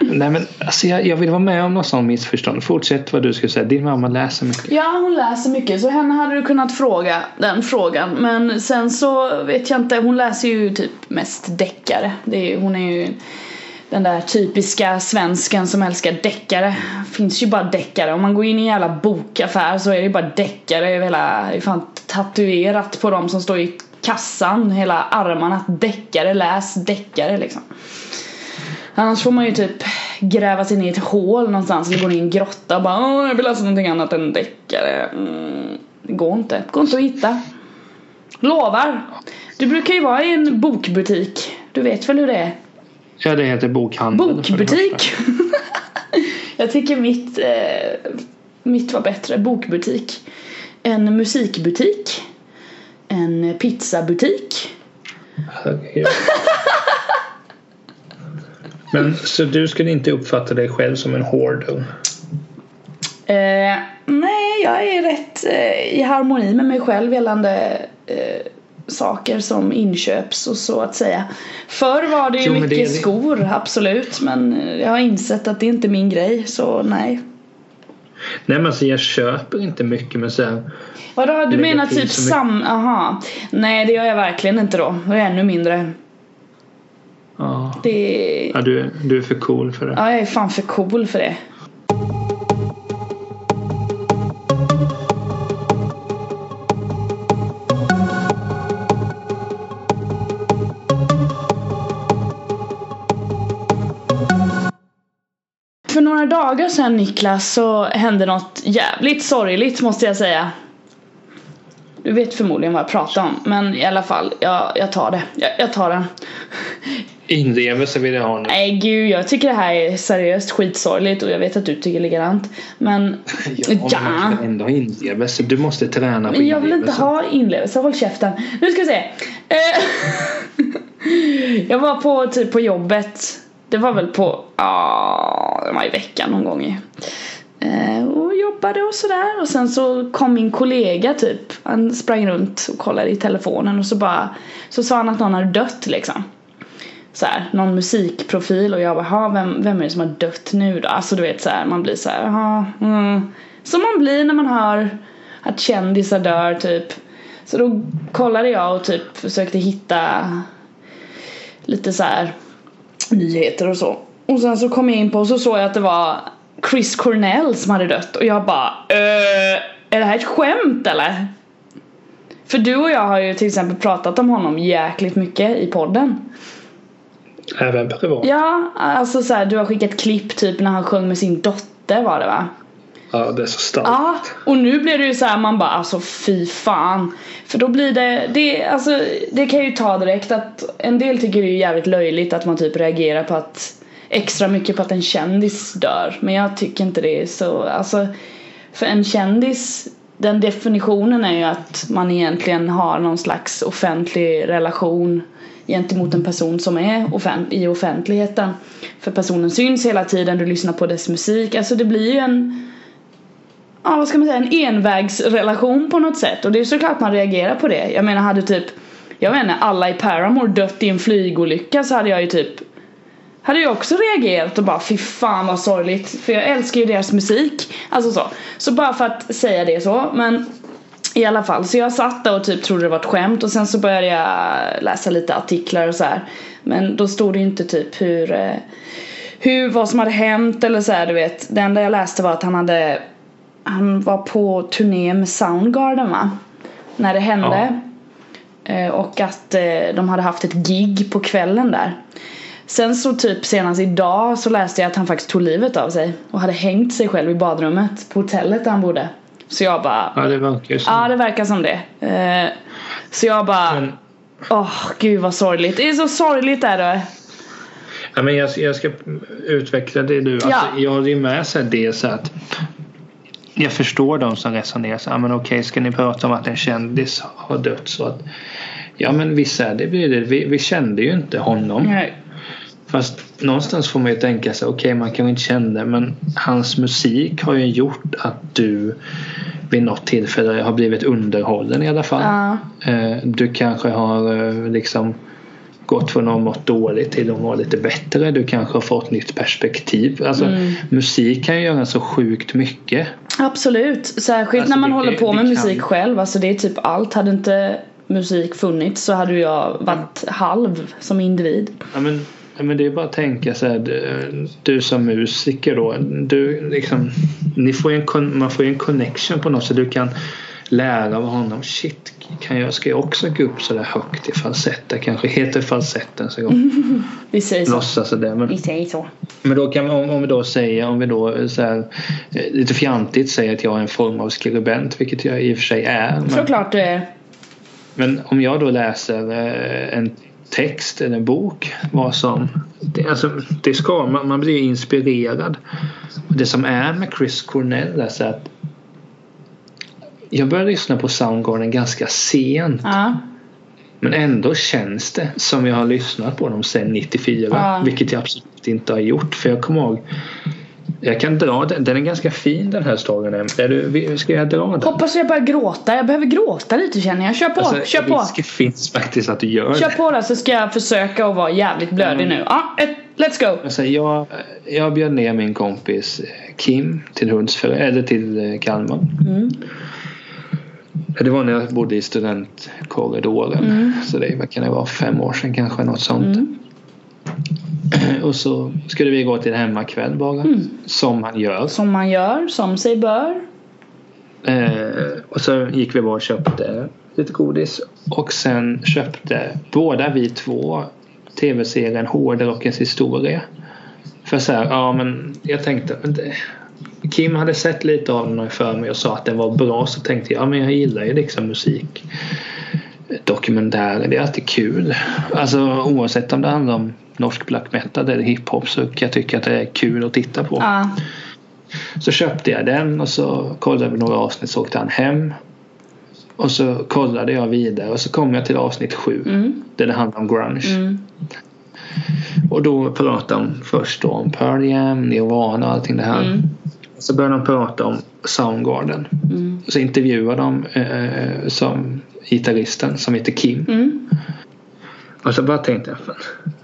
Nej men alltså jag, jag vill vara med om något sånt missförstånd. Fortsätt vad du skulle säga. Din mamma läser mycket. Ja, hon läser mycket så henne hade du kunnat fråga den frågan. Men sen så vet jag inte, hon läser ju typ mest deckare. Det är, hon är ju den där typiska svensken som älskar deckare. Finns ju bara deckare. Om man går in i en jävla bokaffär så är det ju bara deckare. över Hela, det är fan tatuerat på dem som står i kassan. Hela armarna. Deckare, läs deckare liksom. Annars får man ju typ gräva sig ner i ett hål någonstans eller gå ner i en grotta och bara Åh, jag vill läsa någonting annat än deckare. Mm, det går inte. Går inte att hitta. Lovar. Du brukar ju vara i en bokbutik. Du vet väl hur det är? Ja det heter bokhandel. Bokbutik. jag tycker mitt, eh, mitt var bättre. Bokbutik. En musikbutik. En pizzabutik. Men så du skulle inte uppfatta dig själv som en hoarder? Eh, nej, jag är rätt eh, i harmoni med mig själv gällande eh, saker som inköps och så att säga. Förr var det ju Jo, mycket det är- skor, absolut, men eh, jag har insett att det är inte min grej, så nej. Nej men alltså jag köper inte mycket men sen Vadå, du menar typ sam... Aha. Nej, det gör jag verkligen inte då. Är ännu mindre. Det... Ja, du, du är för cool för det. Ja, jag är fan för cool för det. För några dagar sedan Niklas så hände något jävligt sorgligt måste jag säga. Du vet förmodligen vad jag pratar om men i alla fall, jag, jag tar det. Jag, jag tar den. Inlevelse vill jag ha nu. Nej gud, jag tycker det här är seriöst skitsorgligt och jag vet att du tycker likadant. Men Ja, men man ska ändå ha inlevelse. Du måste träna på Men jag vill inte ha inlevelse, håll käften. Nu ska vi se. Eh, jag var på typ på jobbet. Det var väl på, ja, det var i veckan någon gång ju. Eh, och jobbade och sådär och sen så kom min kollega typ. Han sprang runt och kollade i telefonen och så bara Så sa han att någon hade dött liksom. Så här, någon musikprofil och jag bara, vem, vem är det som har dött nu då? Alltså du vet så här, man blir så här, "Jaha, mm. Som man blir när man hör att kändisar dör typ. Så då kollade jag och typ försökte hitta lite så här nyheter och så. Och sen så kom jag in på och så såg jag att det var Chris Cornell som hade dött och jag bara äh, Är det här ett skämt eller? För du och jag har ju till exempel pratat om honom jäkligt mycket i podden. Även privat. Ja, alltså så här, du har skickat klipp typ när han sjöng med sin dotter var det va? Ja, det är så starkt. Ja, och nu blir det ju så här man bara alltså fy fan. För då blir det, det, alltså, det kan jag ju ta direkt att en del tycker det är jävligt löjligt att man typ reagerar på att extra mycket på att en kändis dör. Men jag tycker inte det är så, alltså för en kändis den definitionen är ju att man egentligen har någon slags offentlig relation gentemot en person som är offent- i offentligheten. För personen syns hela tiden, du lyssnar på dess musik. Alltså det blir ju en ja vad ska man säga, en envägsrelation på något sätt och det är såklart man reagerar på det. Jag menar hade typ, jag vet inte, alla i Paramore dött i en flygolycka så hade jag ju typ hade jag också reagerat och bara fy fan vad sorgligt för jag älskar ju deras musik. Alltså så. Så bara för att säga det så men i alla fall, så jag satt där och typ trodde det var ett skämt och sen så började jag läsa lite artiklar och så här. Men då stod det ju inte typ hur, eh, hur, vad som hade hänt eller så här, du vet. Det enda jag läste var att han hade, han var på turné med Soundgarden va? När det hände. Eh, Och att eh, de hade haft ett gig på kvällen där. Sen så typ senast idag så läste jag att han faktiskt tog livet av sig och hade hängt sig själv i badrummet på hotellet där han bodde. Så jag bara, Ja, det verkar så. Ja det verkar som det. Eh, så jag bara, Men, åh gud vad sorgligt. Det är så sorgligt är det. ja, men jag, jag ska utveckla det du. Alltså, Ja. Jag har ju med sig det så att jag förstår de som resonerar så här, men okej ska ni prata om att en kändis har dött så att Ja men visst är det blir det. Vi, vi kände ju inte honom. Nej. Fast någonstans får man ju tänka sig, okej man kanske inte kände men hans musik har ju gjort att du vid något tillfälle har blivit underhållen i alla fall. Ja. Eh, Du kanske har eh, liksom gått från att ha mått dåligt till att må lite bättre. Du kanske har fått nytt perspektiv. Alltså, Mm. Musik kan ju göra så sjukt mycket. Absolut. Särskilt Alltså, när man det- håller på med kan- musik själv. Alltså det är typ allt. Hade inte musik funnits så hade jag varit halv som individ. Ja, men, men det är bara att tänka så här, du, du som musiker då. Du, liksom, ni får en, man får ju en connection på något så du kan lära av honom. Shit, kan jag, ska jag också gå upp så där högt i falsett? Det kanske heter falsetten så jag Vi säger så. låtsas det. Men, Vi säger så. men då kan vi, om, om vi då säger, om vi då så här, eh, lite fjantigt säger att jag är en form av skribent, vilket jag i och för sig är. Men, Såklart du är. men om jag då läser eh, en text eller en bok vad som det, alltså, det ska man, man blir inspirerad. Det som är med Chris Cornell är att jag började lyssna på Soundgarden ganska sent Ja. men ändå känns det som jag har lyssnat på dem sedan 94 Ja. vilket jag absolut inte har gjort för jag kommer ihåg jag kan dra den, den är ganska fin den här storyn. Är du, ska jag dra den? Hoppas jag börjar gråta. Jag behöver gråta lite känner jag. Kör på, Alltså, kör på. Risken finns faktiskt att du gör Kör på då så ska jag försöka att vara jävligt blödig Mm. nu. Ja, ett, let's go. Alltså, jag, jag bjöd ner min kompis eh, Kim till Hundsfäll, eller till eh, Kalmar. Mm. Det var när jag bodde i studentkorridoren. Mm. Så det vad kan det vara, fem år sedan kanske något sånt. Mm. Och så skulle vi gå till hemmakväll bara. Mm. Som man gör. Som man gör, som sig bör. Eh, och så gick vi bara och köpte lite godis. Och sen köpte båda vi två tv-serien Hårdrockens historia. För så här, ja men jag tänkte Kim hade sett lite av den för mig och sa att den var bra så tänkte jag ja men jag gillar ju liksom musik dokumentärer. Det är alltid kul. Alltså oavsett om det handlar om norsk black metal eller hiphop så kan jag tycka att det är kul att titta på. Ja. Så köpte jag den och så kollade vi några avsnitt så åkte han hem. Och så kollade jag vidare och så kom jag till avsnitt sju Mm. där det handlar om grunge. Mm. Och då pratade de först då om Pearl Jam, Nirvana och allting det här. Mm. Så började de prata om Soundgarden. Mm. Så intervjuade de eh, som gitarristen som heter Kim. Och så bara tänkte jag, fan,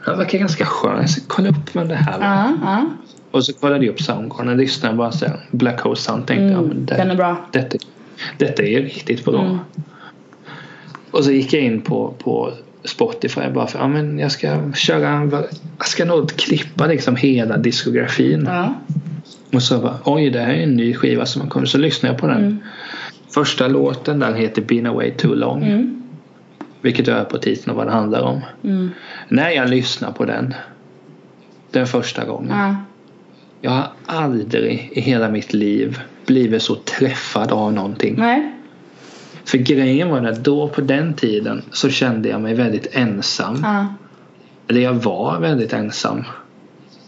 det verkar ganska skönt. Jag ska kolla upp med det här. Ja, ja. Och så kollade jag upp Soundgarden och lyssnade bara så här, Black Hole Sun. Tänkte jag, Mm. men Den det, är bra. detta, detta är riktigt bra. Mm. Och så gick jag in på, på Spotify bara för ja, men jag ska köra, jag ska nog klippa liksom hela diskografin. Ja. Och så bara, oj det här är en ny skiva som har kommit. Så lyssnade jag på den. Mm. Första låten den heter Been Away Too Long. Mm. Vilket är på titeln och vad det handlar om. Mm. När jag lyssnar på den. Den första gången. Ja. Jag har aldrig i hela mitt liv blivit så träffad av någonting. Nej. För grejen var att då på den tiden så kände jag mig väldigt ensam. Ja. Eller jag var väldigt ensam.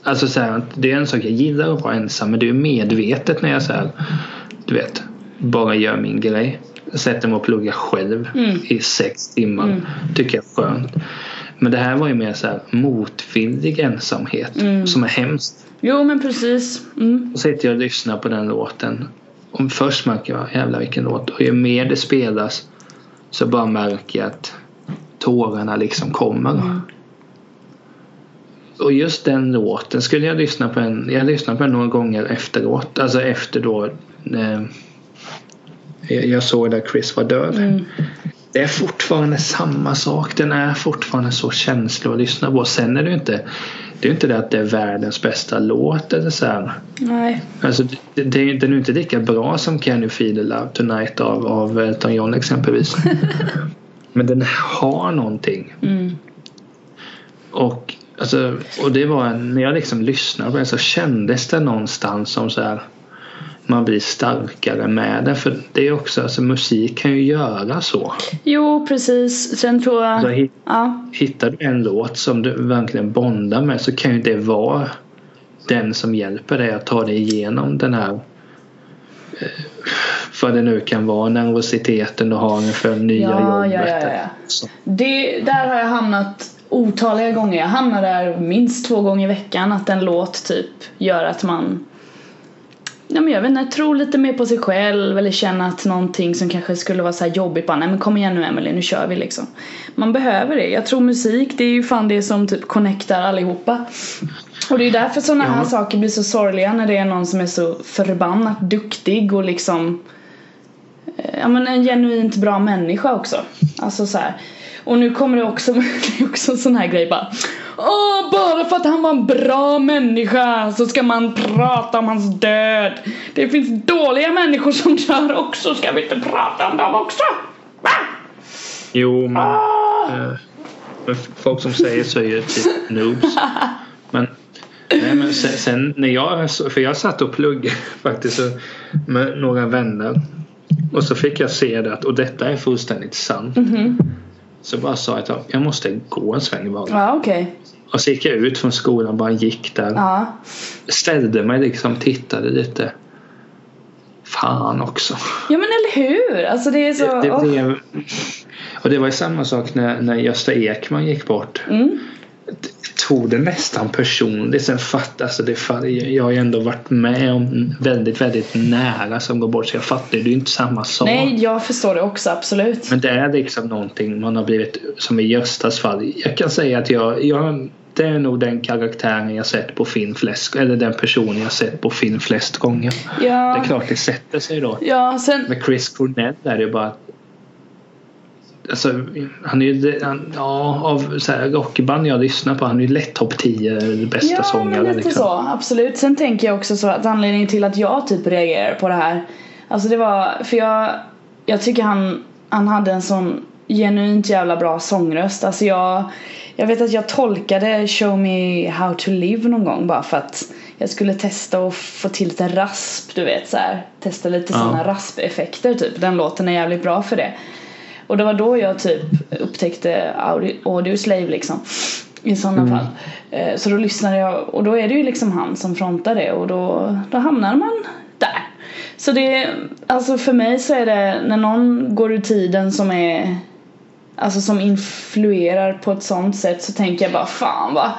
Alltså så här, det är en sak jag gillar att vara ensam men det är medvetet när jag så här, du vet, bara gör min grej. Sätter mig och pluggar själv Mm. i sex timmar. Mm. Tycker jag är skönt. Men det här var ju mer så här motvillig ensamhet Mm. som är hemskt. Jo men precis. Mm. Och sitter jag och lyssnar på den låten. Och först märker jag, jävlar vilken låt. Och ju mer det spelas så bara märker jag att tårarna liksom kommer. Mm. Och just den låten skulle jag lyssna på en, jag lyssnade på den några gånger efteråt. Alltså efter då eh, jag såg där Chris var död. Mm. Det är fortfarande samma sak. Den är fortfarande så känslig att lyssna på. Sen är det ju inte det är inte det att det är världens bästa låt eller så här. Nej. Alltså, det, det, den är ju inte lika bra som Can You Feel The Love Tonight av, av Elton John exempelvis. Men den har någonting. Mm. Och, alltså, och det var en, när jag liksom lyssnade på den så kändes det någonstans som så här man blir starkare med det. För det är också, alltså musik kan ju göra så. Jo precis. Sen tror Så jag. hit- Ja. hittar du en låt som du verkligen bondar med så kan ju det vara den som hjälper dig att ta dig igenom den här eh, vad det nu kan vara, nervositeten du har inför nya Ja, jobbet. ja, ja, ja. Så, Det, där har jag hamnat otaliga gånger. Jag hamnar där minst två gånger i veckan att en låt typ gör att man Ja, men jag vet inte, tror lite mer på sig själv eller känner att någonting som kanske skulle vara så här jobbigt bara, nej men kom igen nu Emelie, nu kör vi liksom. Man behöver det. Jag tror musik, det är ju fan det som typ connectar allihopa. Och det är ju därför sådana här Ja. saker blir så sorgliga när det är någon som är så förbannat duktig och liksom eh, Ja men en genuint bra människa också. Alltså så här. Och nu kommer det också, det är också en sån här grej bara Åh, bara för att han var en bra människa så ska man prata om hans död. Det finns dåliga människor som dör också, ska vi inte prata om dem också? Va? jo, men, Ah! eh, men folk som säger så är ju typ noobs. Men, nej, men sen, sen när jag, för jag satt och pluggade faktiskt med några vänner. Och så fick jag se det att, och detta är fullständigt sant. Mhm. Så bara sa jag att jag måste gå en sväng bara. Ja, okej. Och så gick jag ut från skolan bara gick där. Ja. Ställde mig liksom tittade lite. Fan också. ja, men eller hur? Alltså det är så... Det, det blev... Och det var ju samma sak när, när Gösta Ekman gick bort. Mm. Det tog det nästan personligt. Sen fattade alltså det, jag har ju ändå varit med om väldigt, väldigt nära som går bort. Så jag fattar det är ju inte samma sak. Nej, jag förstår det också, absolut. Men det är liksom någonting man har blivit, som i Göstas fall. Jag kan säga att jag, jag det är nog den karaktären jag sett på film flest, eller den personen jag sett på film flest gånger. Det Ja, är klart det sätter sig då. ja sen... Med Chris Cornell är det bara Alltså, han är ju, han, ja, av så här rockband jag lyssnar på, han är ju lätt topp 10 bästa Ja, sångare. men lite liksom. så. Absolut. Sen tänker jag också så att anledningen till att jag typ reagerar på det här. Alltså det var, för jag, jag tycker han, han hade en sån genuint jävla bra sångröst. Alltså jag, jag vet att jag tolkade Show Me How To Live någon gång bara för att jag skulle testa och få till lite rasp, du vet så här. Testa lite Ja. sådana raspeffekter typ. Den låten är jävligt bra för det. Och det var då jag typ upptäckte Audi- Audio Slave liksom. I sådana Mm. fall. Eh, Så då lyssnade jag och då är det ju liksom han som frontar det och då, då hamnar man där. Så det, alltså för mig så är det när någon går ur tiden som är Alltså som influerar på ett sånt sätt så tänker jag bara fan vad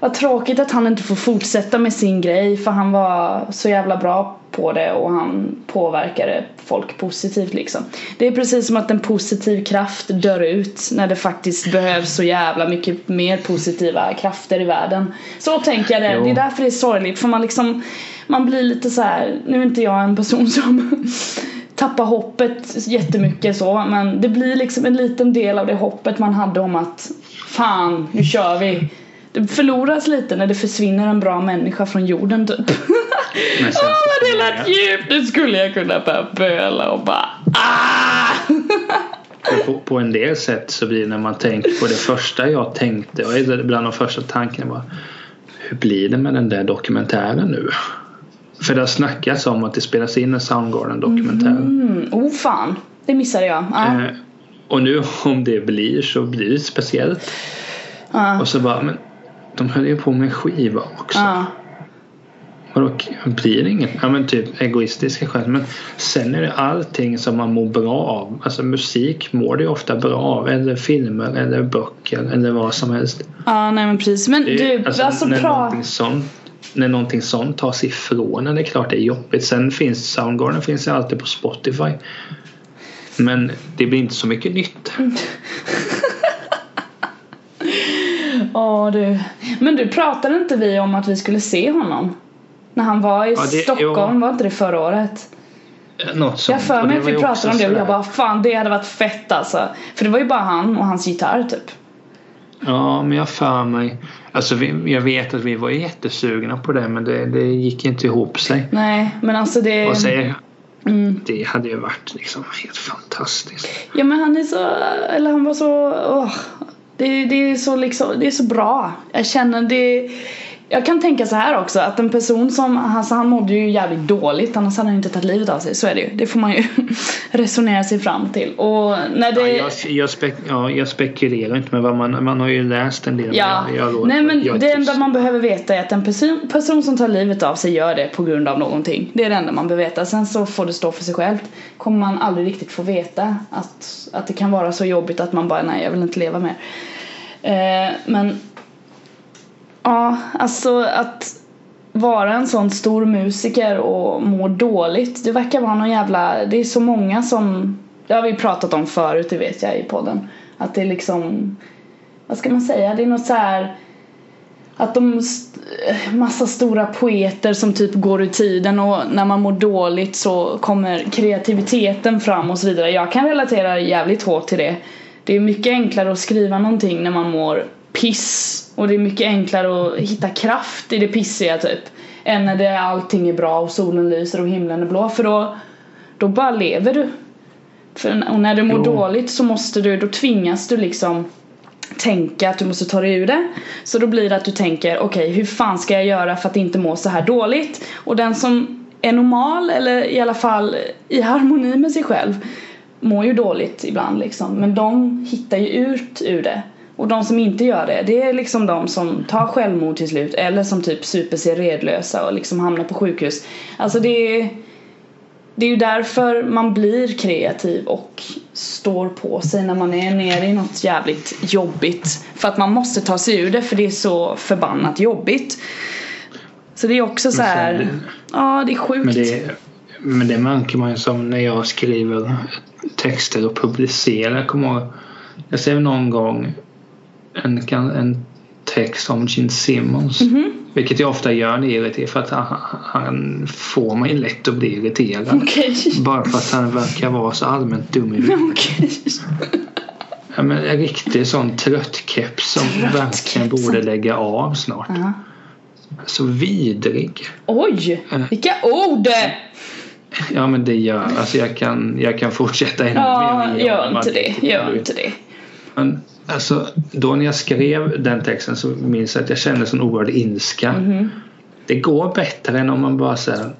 vad tråkigt att han inte får fortsätta med sin grej för han var så jävla bra på det och han påverkade folk positivt liksom. Det är precis som att en positiv kraft dör ut när det faktiskt behövs så jävla mycket mer positiva krafter i världen. Så tänker jag det. Jo. Det är därför det är sorgligt för man liksom man blir lite så här. nu är inte jag en person som tappar hoppet jättemycket så men det blir liksom en liten del av det hoppet man hade om att fan, nu kör vi. Det förloras lite när det försvinner en bra människa från jorden typ. Men sen vad det lät djupt! Nu skulle jag kunna börja böla och bara ah! På, på en del sätt så blir det när man tänker på det första jag tänkte och bland de första tankarna var hur blir det med den där dokumentären nu? För det har snackats om att det spelas in en Soundgarden dokumentär. mm, oh fan, det missade jag. Ja. Eh, och nu om det blir så blir det speciellt. Ja. Och så bara, men de höll ju på med skiva också. Ja. Och då blir det inget, ja men typ egoistiska skäl. Men sen är det allting som man mår bra av. Alltså musik mår det ju ofta bra av. Eller filmer eller böcker eller vad som helst. ja, nej men precis. Men Det du, alltså, när, pra... någonting sånt, när någonting sånt tas ifrån en, det är klart det är jobbigt. Sen finns Soundgarden finns ju alltid på Spotify. Men det blir inte så mycket nytt. Åh du. Men du pratade inte vi om att vi skulle se honom? När han var i Ja, det- Stockholm, jo. var inte det förra året? Något sånt. Jag för mig att vi pratade om det och jag bara fan det hade varit fett alltså. För det var ju bara han och hans gitarr typ. Ja, men jag för mig. Alltså vi, jag vet att vi var jättesugna på det men det, det gick inte ihop sig. Nej men alltså det... Och så, Mm. det hade ju varit liksom helt fantastiskt. Ja men han är så, eller han var så, åh. Det, det är så liksom, det är så bra. Jag känner det jag kan tänka så här också att en person som, alltså han mådde ju jävligt dåligt annars hade han inte tagit livet av sig, så är det ju. Det får man ju resonera sig fram till. Och när det... Ja, jag, jag, spek, ja, jag spekulerar inte men vad man, man har ju läst en del. Ja, Jag, jag, nej men jag, det enda man behöver veta är att en person, person som tar livet av sig gör det på grund av någonting. Det är det enda man behöver veta. Sen så får det stå för sig självt. Kommer man aldrig riktigt få veta att, att det kan vara så jobbigt att man bara nej jag vill inte leva mer. Eh, men ja, alltså att vara en sån stor musiker och må dåligt. Det verkar vara någon jävla, det är så många som, det har vi pratat om förut det vet jag i podden. Att det är liksom, vad ska man säga, det är något så här att de massa stora poeter som typ går ur tiden och när man mår dåligt så kommer kreativiteten fram och så vidare. Jag kan relatera jävligt hårt till det. Det är mycket enklare att skriva någonting när man mår piss och det är mycket enklare att hitta kraft i det pissiga typ än när det allting är bra och solen lyser och himlen är blå för då då bara lever du. För, och när du mår Jo. dåligt så måste du, då tvingas du liksom tänka att du måste ta dig ur det. Så då blir det att du tänker okej hur fan ska jag göra för att inte må så här dåligt? Och den som är normal eller i alla fall i harmoni med sig själv mår ju dåligt ibland liksom. Men de hittar ju ut ur det. Och de som inte gör det, det är liksom de som tar självmord till slut eller som typ super sig redlösa och liksom hamnar på sjukhus. Alltså det är det är ju därför man blir kreativ och står på sig när man är nere i något jävligt jobbigt. För att man måste ta sig ur det för det är så förbannat jobbigt. Så det är också så här. det- Ja, det är sjukt. Men det, men det märker man ju som när jag skriver texter och publicerar. Jag kommer ihåg, jag skrev någon gång en, en text om Gene Simmons. Mhm. Vilket jag ofta gör när jag är irriterad för att han, han får mig lätt att bli irriterad. Okej. Bara för att han verkar vara så allmänt dum i huvudet. Okej. Ja, men en riktig sån tröttkeps som verkligen Tröttkepsen. borde lägga av snart. Ja. Så vidrig. Oj, Eh. vilka ord! Ja men det gör alltså jag kan, jag kan fortsätta ännu Ja, mer. gör inte det. Gör inte det. Men alltså då när jag skrev den texten så minns jag att jag kände sån oerhörd ilska. Mhm. Det går bättre än om man bara säger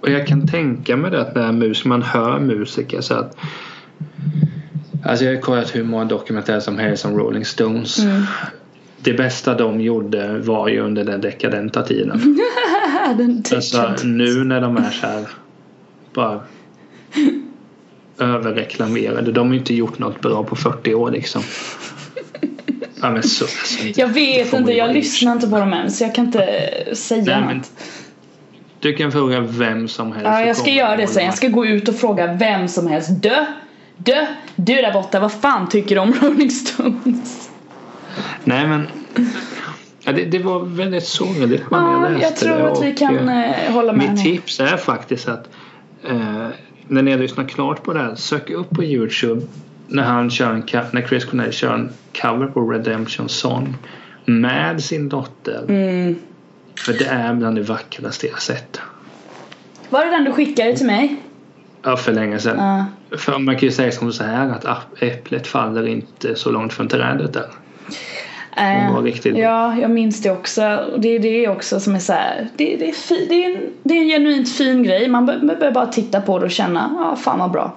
och jag kan tänka mig det att när mus, man hör musiker så att Alltså jag har kollat hur många dokumentärer som helst om Rolling Stones. Mm. Det bästa de gjorde var ju under den dekadenta tiden. Den Alltså nu när de är så här bara överreklamerade. De har ju inte gjort något bra på 40 år liksom. Ja men så. Alltså, Jag vet inte, jag lyssnar inte på dem än så jag kan inte säga Nej, något. Du kan fråga vem som helst. Ja, jag ska göra de det sen. Jag ska gå ut och fråga vem som helst. Dö! Dö! Du där borta, vad fan tycker du om Rolling Stones? Nej men. Ja, det, det var väldigt sorgligt när Ja, jag läste jag tror det att vi kan eh, eh, hålla med. Mitt tips är faktiskt att eh, när ni har lyssnat klart på det här, sök upp på Youtube när, han kör en, när Chris Cornell kör en cover på Redemption Song med sin dotter. Mm. För det är bland det vackraste jag sett. Var det den du skickade till mig? Ja, för länge sedan. Ja. För man kan ju säga som så här att äpplet faller inte så långt från trädet där. Hon var riktigt bra. Ja, jag minns det också. Det är det också som är så här. Det, det, är, fi, det, är, en, det är en genuint fin grej. Man be- behöver bara titta på det och känna, ja fan vad bra.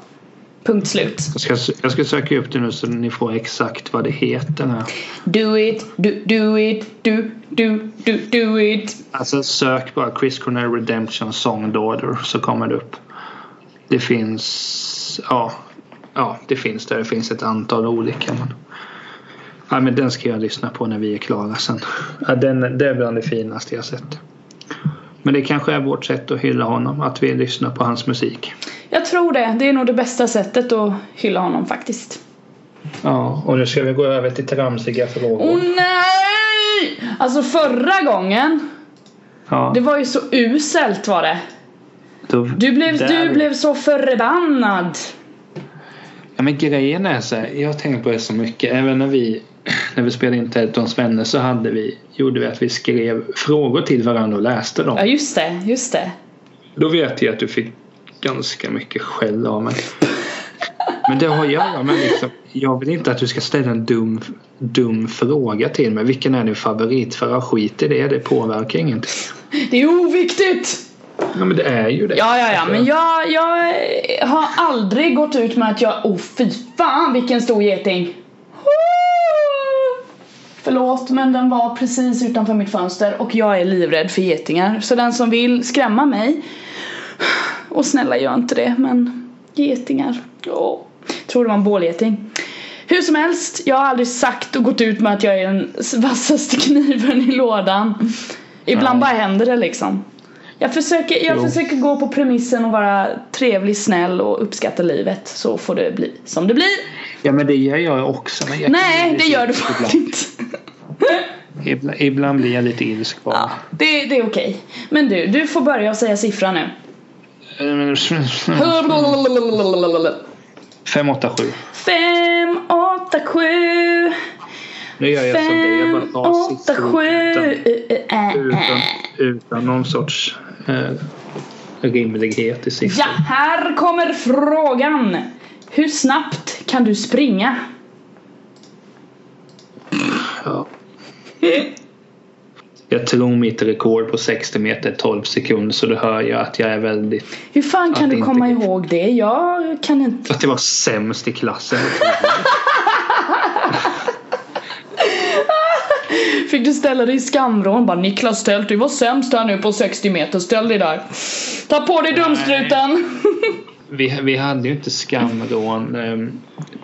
Punkt slut. Jag ska, jag ska söka upp det nu så ni får exakt vad det heter. Här. Do it, do, do it, do, do, do, do it. Alltså sök bara Chris Cornell Redemption Song Daughter så kommer det upp. Det finns, ja, ja det finns där. Det finns ett antal olika. Men, ja, men den ska jag lyssna på när vi är klara sen. Ja, den, det är bland det finaste jag sett. Men det kanske är vårt sätt att hylla honom, att vi lyssnar på hans musik. Jag tror det. Det är nog det bästa sättet att hylla honom faktiskt. Ja, och nu ska vi gå över till tramsiga frågor. Åh nej! Alltså förra gången, Ja, det var ju så uselt var det. då- Du blev, där- du blev så förbannad. Ja men grejen är så här, jag har tänkt på det så mycket. Även när vi, när vi spelade in Tedtons vänner så hade vi, gjorde vi att vi skrev frågor till varandra och läste dem. Ja just det, just det. Då vet jag att du fick ganska mycket skäll av mig. Men det har att göra med liksom, jag vill inte att du ska ställa en dum, dum fråga till mig. Vilken är din favorit? För skit i det, det påverkar ingenting. Det är oviktigt! Ja men det är ju det. Ja, ja, ja, men jag, jag har aldrig gått ut med att jag, oh fy fan vilken stor geting! Förlåt, men den var precis utanför mitt fönster och jag är livrädd för getingar. Så den som vill skrämma mig, och snälla gör inte det, men getingar, åh. Tror det var en bålgeting. Hur som helst, jag har aldrig sagt och gått ut med att jag är den vassaste kniven i lådan. Ibland Nej. bara händer det liksom. Jag försöker, jag Jo. försöker gå på premissen och vara trevlig, snäll och uppskatta livet. Så får det bli som det blir. Ja men det gör jag också. Men jag kan Nej, det gör du faktiskt inte. Ibland, ibland blir jag lite ilsk bara. Ja, det, det är okej. Men du, du får börja och säga siffran nu. 5, 8, 7. Fem, åtta, sju. Nu gör jag som dig. Jag bara tar siffror utan, Äh, äh, utan, äh. utan någon sorts eh, rimlighet i siffror. Ja, här kommer frågan. Hur snabbt kan du springa? Ja. Jag tror mitt rekord på 60 meter är 12 sekunder så då hör jag att jag är väldigt... Hur fan kan du inte komma gå. ihåg det? Jag kan inte. Att jag var sämst i klassen. Fick du ställa dig i skamvrån? Bara Niklas Tält, du var sämst här nu på 60 meter. Ställ dig där. Ta på dig dumstruten. Vi, vi hade ju inte skamrån eh,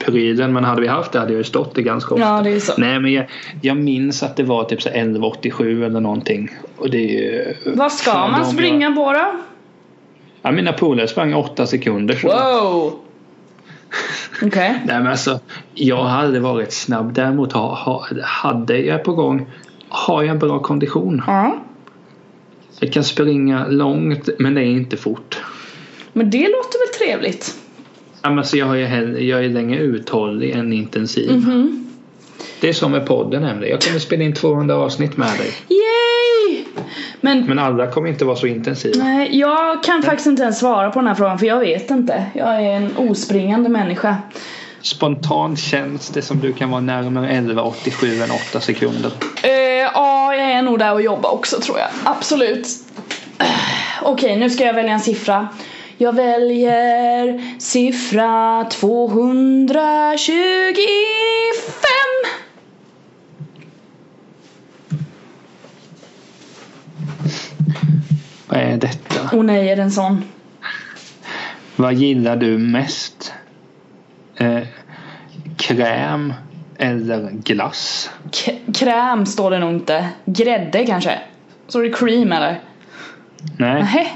prylen men hade vi haft det hade jag ju stått det ganska ofta. Ja, det är så. Nej men jag, jag minns att det var typ så 1187 eller någonting. Och det är ju... Vad ska man springa på då? Ja, mina polare sprang 8 sekunder. Så. Wow! Okej. Nej men alltså jag hade varit snabb. Däremot ha, ha, hade jag på gång har jag en bra kondition. Ja. Jag kan springa långt men det är inte fort. Men det låter väl trevligt? Ja, men alltså, jag, har ju hellre, jag är längre uthållig än intensiv. Mhm. Det är som med podden nämligen. Jag kommer spela in 200 avsnitt med dig. Yay! Men, Men alla kommer inte vara så intensiva. nej, jag kan faktiskt inte ens svara på den här frågan för jag vet inte. Jag är en ospringande människa. Spontant känns det som du kan vara närmare 11.87 än 8 sekunder. Eh, ja, jag är nog där och jobbar också tror jag. Absolut. Okej, nu ska jag välja en siffra. Jag väljer siffra 225. Vad är detta? Och nej, är det en sån? Vad gillar du mest? Eh, kräm eller glass? K- kräm står det nog inte. Grädde kanske? Står det cream eller? Nej, Nähä?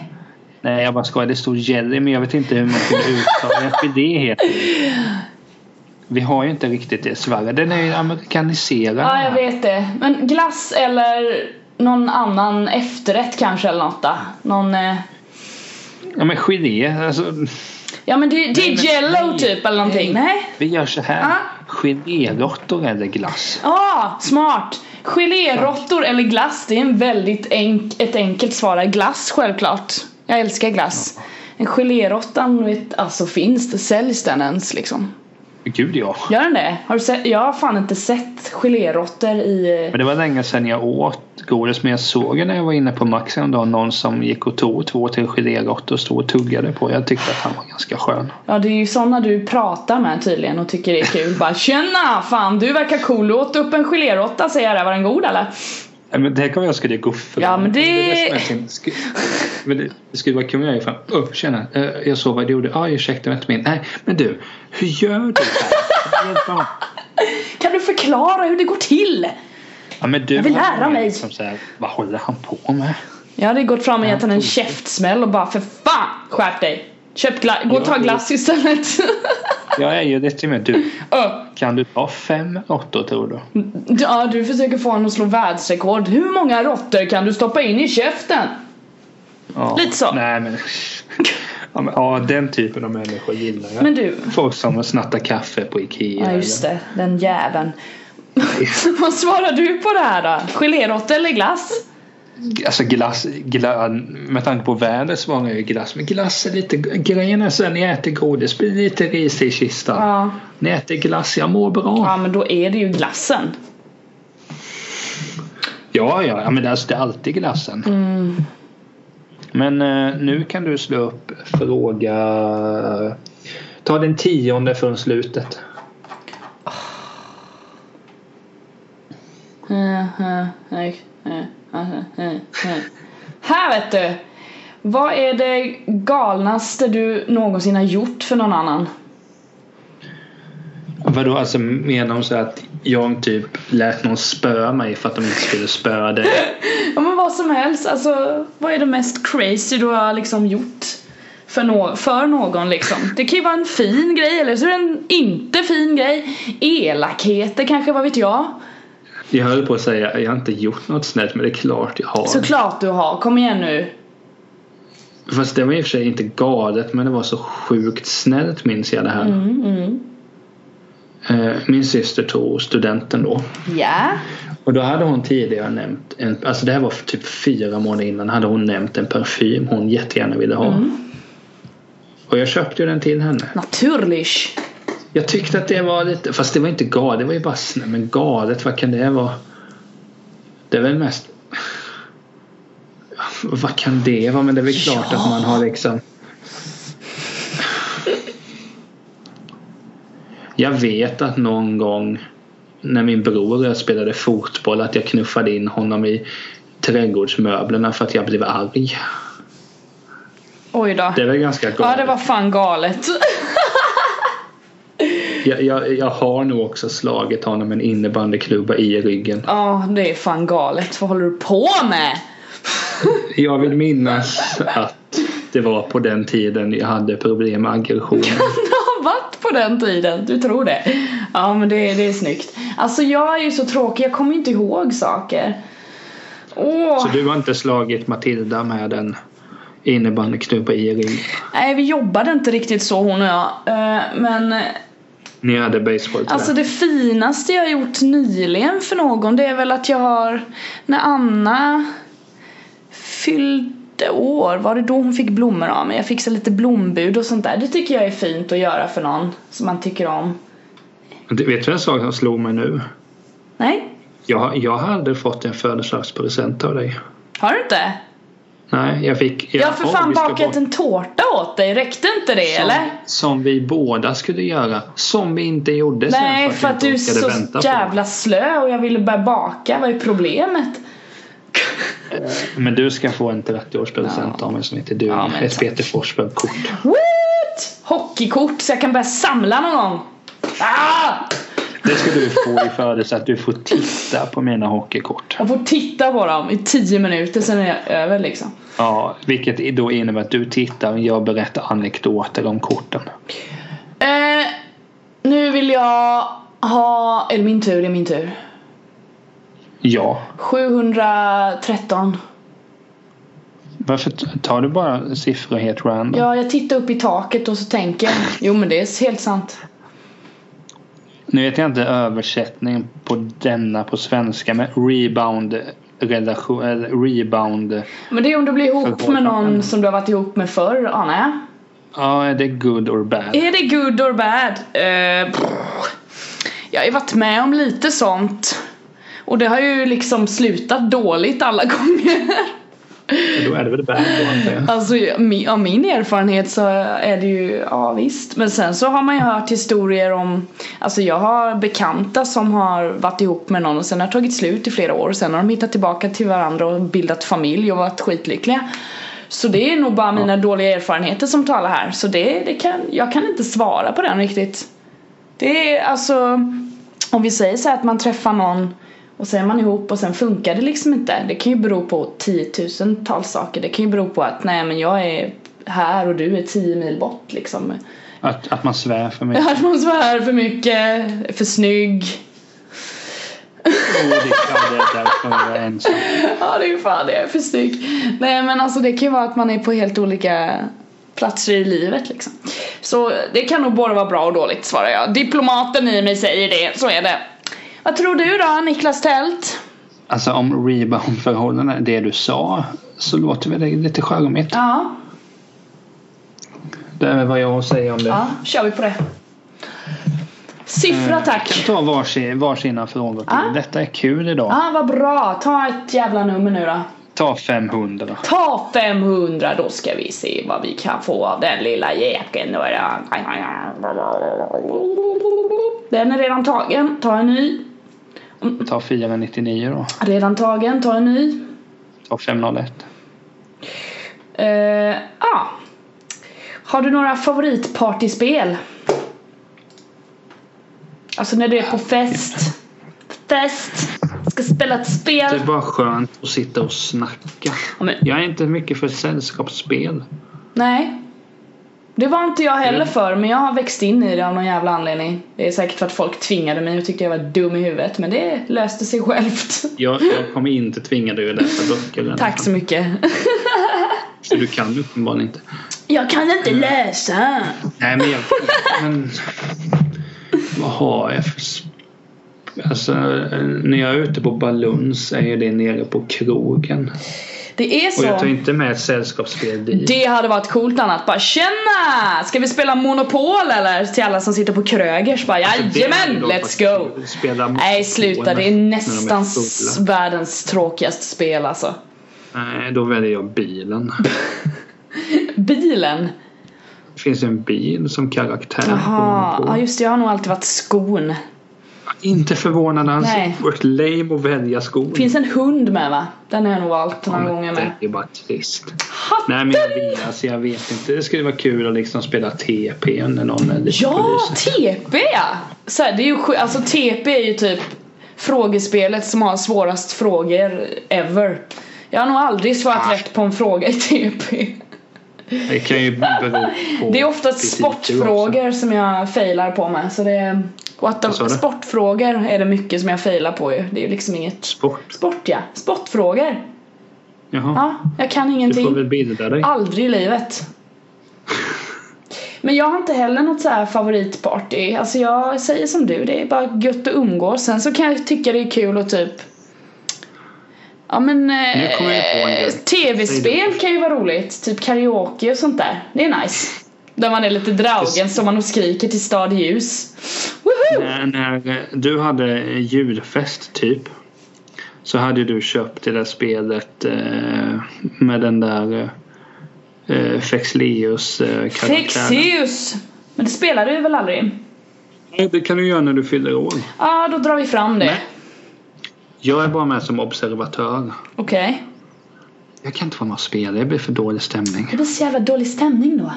Nej jag bara skojar. Det står jelly men jag vet inte hur man skulle uttala det. Heter. Vi har ju inte riktigt det i Sverige. Den är ju amerikaniserad. Ja, jag vet det. Men glass eller någon annan efterrätt kanske eller något då? Någon... Eh... Ja men gelé. Alltså, Ja men det, det Nej, är jello nej, typ eller någonting. Nej? vi gör så här. Ja. Geléråttor eller glass? Ah, smart! Geléråttor eller glass, det är en väldigt enk ett enkelt svar. Glass självklart. Jag älskar glass. En geléråttan, vet, alltså finns det? Säljs den ens liksom? Gud ja. Gör den det? Har du sett? Jag har fan inte sett geléråttor i... Men det var länge sedan jag åt godis men jag såg när jag var inne på Max en dag någon som gick och tog två till geléråttor och stod och tuggade på. Jag tyckte att han var ganska skön. Ja det är ju såna du pratar med tydligen och tycker det är kul. Bara tjena! Fan du verkar cool, du åt upp en geléråtta säger jag där. Var den god eller? Men det här kommer jag skulle för. Ja, men det- är det som är sin- sk- Men det, det skulle vara kul om jag gick fram. Oh, tjena, eh, jag såg vad du gjorde. Ja, ah, ursäkta, vänta min. Nej, men du, hur gör du bra. Kan du förklara hur det går till? Ja, men du Jag vill lära mig. Liksom så här, vad håller han på med? Jag hade gått fram och gett henne en käftsmäll och bara för fan skärp dig! Köp glass, gå och ta glass istället. Jag är ju lite med du. Kan du ta fem råttor tror du? ja, du försöker få honom att slå världsrekord. Hur många råttor kan du stoppa in i käften? Ja. Lite så. Nej men. Ja, men, ja den typen av människor gillar jag. Men du. Folk som snattar kaffe på Ikea. Ja, just det. Den jäveln. Vad svarar du på det här då? Geléråtta eller glass? Alltså glass, gla, med tanke på vädret svarar jag ju glass. Men glass är lite, grejen är så här, ni äter godis, blir lite ris i kistan. Ja. Ni äter glass, jag mår bra. Ja, men då är det ju glassen. Ja, ja, ja men alltså, det är alltid glassen. Mm. Men eh, nu kan du slå upp fråga. Ta den tionde från slutet. Här vet du! Vad är det galnaste du någonsin har gjort för någon annan? Vadå, alltså menar hon så att jag typ lät någon spöa mig för att de inte skulle spöa dig? Ja men vad som helst, alltså vad är det mest crazy du har liksom gjort för, no- för någon liksom? Det kan ju vara en fin grej eller så är det en inte fin grej. Elakheter kanske, vad vet jag? Jag höll på att säga, jag har inte gjort något snällt men det är klart jag har. Såklart du har, kom igen nu. Fast det var i och för sig inte galet men det var så sjukt snällt minns jag det här. Mm, mm. Eh, Min syster tog studenten då. Ja. Och då hade hon tidigare nämnt, en, alltså det här var typ fyra månader innan, hade hon nämnt en parfym hon jättegärna ville ha. Och jag köpte ju den till henne. Naturligt. Jag tyckte att det var lite, fast det var inte galet, det var ju bara snä, men galet, vad kan det vara? Det är väl mest vad kan det vara? Men det är väl klart Ja. att man har liksom Jag vet att någon gång när min bror och jag spelade fotboll att jag knuffade in honom i trädgårdsmöblerna för att jag blev arg. Oj då. Det väl ganska galet. Ja det var fan galet. Jag, jag, jag har nog också slagit honom med en innebandyklubba i ryggen. Ja det är fan galet. Vad håller du på med? Jag vill minnas att det var på den tiden jag hade problem med aggression. Det har varit på den tiden, du tror det? Ja men det, det är snyggt. Alltså jag är ju så tråkig, jag kommer inte ihåg saker. Åh! Så du har inte slagit Matilda med en innebandyknubba i ryggen? Nej vi jobbade inte riktigt så hon och jag. Eh, Men Ni hade baseboll alltså det finaste jag gjort nyligen för någon det är väl att jag har när Anna fyllde år, var det då hon fick blommor av mig? Jag fixade lite blombud och sånt där. Det tycker jag är fint att göra för någon som man tycker om. Du vet du en sak som slog mig nu? Nej? Jag, jag hade fått en födelsedagspresent av dig. Har du inte? Nej, jag fick... Jag har för ja, fan bakat en tårta åt dig, räckte inte det som, eller? Som vi båda skulle göra. Som vi inte gjorde sen Nej, för jag att du är så vänta på jävla slö och jag ville börja baka. Vad är problemet? Men du ska få en 30-årspresent av mig som heter duger. Ja, Ett. Peter Forsberg-kort. What? Hockeykort så jag kan börja samla någon gång. Ah! Det ska du få i födelsedag. Att du får titta på mina hockeykort. Jag får titta på dem i tio minuter sen är jag över liksom. Ja, vilket då innebär att du tittar och jag berättar anekdoter om korten. Eh, nu vill jag ha, eller min tur, det är min tur. Ja. 713. Varför tar du bara siffror helt random? Ja, jag tittar upp i taket och så tänker jag. Jo men det är helt sant. Nu vet jag inte översättningen på denna på svenska men rebound relation eller rebound Men det är om du blir ihop med någon som du har varit ihop med förr, anar jag. Ja, är det good or bad? Är det good or bad? Pff. jag har ju varit med om lite sånt. Och det har ju liksom slutat dåligt alla gånger. Då är det väl bad då antar jag. Alltså av min erfarenhet så är det ju, ja visst. Men sen så har man ju hört historier om, alltså jag har bekanta som har varit ihop med någon och sen har tagit slut i flera år. Och sen har de hittat tillbaka till varandra och bildat familj och varit skitlyckliga. Så det är nog bara mina dåliga erfarenheter som talar här. Så det, det kan, jag kan inte svara på den riktigt. Det är alltså, om vi säger så här att man träffar någon och så är man ihop och sen funkar det liksom inte. Det kan ju bero på tiotusentals saker. Det kan ju bero på att nej men jag är här och du är tio mil bort liksom. Att, att man svär för mycket. Att man svär för mycket, för snygg. Oh, det är klart det är därför jag är ensam. Ja det är ju fan det, är för snygg. Nej men alltså det kan ju vara att man är på helt olika platser i livet liksom. Så det kan nog både vara bra och dåligt svarar jag. Diplomaten i mig säger det, så är det. Vad tror du då Niklas Tält? Alltså om rebound-förhållanden, det du sa, så låter väl det lite charmigt. Ja, Det är vad jag har att säga om det. ja, kör vi på det. Siffra Eh, tack. kan ta varsin, varsina frågor till. Ja. Detta är kul idag. Ja, vad bra. Ta ett jävla nummer nu då. Ta 500. Ta 500, då ska vi se vad vi kan få av den lilla jäkeln. Den är redan tagen, ta en ny. Ta 499 då. Redan tagen, ta en ny. Ta 501. Eh, ah. Har du några favoritpartyspel? Alltså när du är på fest. Fest. Ska spela ett Det är spel. bara skönt att sitta och snacka. Ja, men- Jag är inte mycket för sällskapsspel. Nej. Det var inte jag heller för men jag har växt in i det av någon jävla anledning. Det är säkert för att folk tvingade mig och tyckte jag var dum i huvudet men det löste sig självt. Jag, jag kommer inte tvinga dig att läsa böcker. Tack så mycket. För du kan uppenbarligen inte. Jag kan inte läsa. Nej men jag... Men, vad har jag för... Alltså när jag är ute på Baluns är det nere på krogen. Det är Och jag tar så. inte med ett sällskapsspel dit. Det hade varit coolt annat. Bara tjena! Ska vi spela Monopol eller? Till alla som sitter på Krögers. Bara Alltså, jajamän, let's go! Nej sluta, det är nästan de är världens tråkigaste spel alltså. Nej, då väljer jag bilen. Bilen. Det finns en bil som karaktär. på Jaha, Monopol. ja just det, jag har nog alltid varit skon. Inte förvånad alls. Nej. Vart lame att välja skor. Finns en hund med va? Den har jag nog valt några gånger med. Det är bara trist. Hatten! Nej men jag vet, alltså, jag vet inte. Det skulle vara kul att liksom spela TP när någon Ja. TP ja! Så här, det är ju alltså TP är ju typ frågespelet som har svårast frågor ever. Jag har nog aldrig svarat Ah. rätt på en fråga i TP. Det kan ju bero på Det är oftast fysik också. sportfrågor som jag failar på med. Så det är, du? sportfrågor är det mycket som jag failar på ju. Det är ju liksom inget Sport? Sport ja, sportfrågor. Jaha. Ja, jag kan du ingenting. får väl bilda dig. Aldrig i livet. Men jag har inte heller något så här favoritparty. Alltså jag säger som du, det är bara gött att umgås. Sen så kan jag tycka det är kul att typ Ja men eh, tv-spel kan ju vara roligt. Typ karaoke och sånt där. Det är nice. Där man är lite dragen står man och skriker till stad i ljus. Woho! När, när eh, du hade julfest typ. Så hade du köpt det där spelet eh, med den där eh, eh, Fexleus eh. Fexeus! Men det spelar du väl aldrig? Nej, Det kan du göra när du fyller år. Ja, då drar vi fram det. Nej. Jag är bara med som observatör. Okej. Jag kan inte vara med och spela, det blir för dålig stämning. Det blir så jävla dålig stämning då.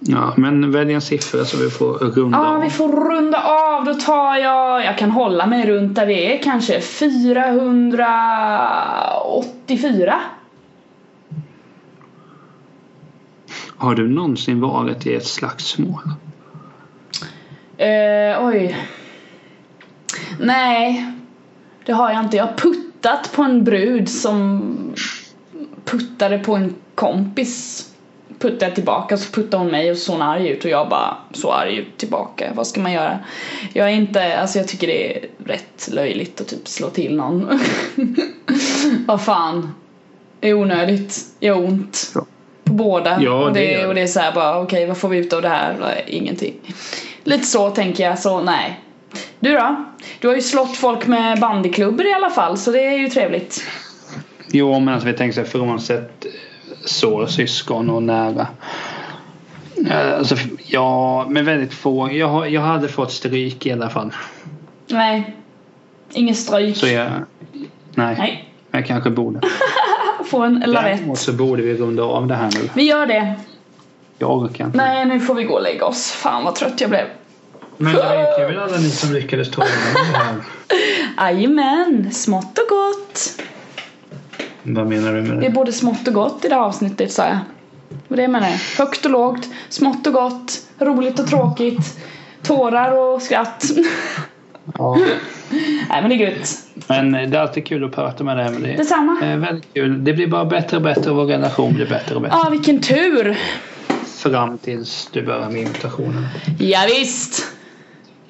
Ja, men välj en siffra så vi får runda Ja, av. vi får runda av. Då tar jag, jag kan hålla mig runt där vi är kanske. 484. Har du någonsin varit i ett slagsmål? Eh, oj. Nej, det har jag inte. Jag har puttat på en brud som puttade på en kompis. Puttade jag tillbaka så puttade hon mig och så hon arg ut och jag bara så arg ut tillbaka. Vad ska man göra? Jag är inte, alltså jag tycker det är rätt löjligt att typ slå till någon. Vad fan. Det är onödigt. Gör ont. Ja. På båda. Ja, och, det det, det. och det är såhär bara okej vad får vi ut av det här? Ingenting. Lite så tänker jag, så nej. Du då? Du har ju slått folk med bandyklubbor i alla fall, så det är ju trevligt. Jo, men alltså vi tänker så här, frånsett så, syskon och nära. Eh, Alltså, ja, men väldigt få. Jag, jag hade fått stryk i alla fall. Nej. Ingen stryk. Så jag... Nej, Nej. jag kanske borde. Få en Däremot lavett. så borde vi runda av det här nu. Vi gör det. Jag orkar inte. Nej, nu får vi gå och lägga oss. Fan vad trött jag blev. Men det var kul alla ni som lyckades ta igenom det här. Jajamän, smått och gott. Vad menar du med Det är det? både smått och gott i det här avsnittet sa jag. Vad det jag menar. Högt och lågt, smått och gott, roligt och tråkigt, tårar och skratt. Ja. Nej men det är gött. Men det är alltid kul att prata med dig Emelie. Detsamma. Eh, väldigt kul. Det blir bara bättre och bättre och vår relation blir bättre och bättre. Ja, vilken tur. Fram tills du börjar med imitationen. Ja, visst.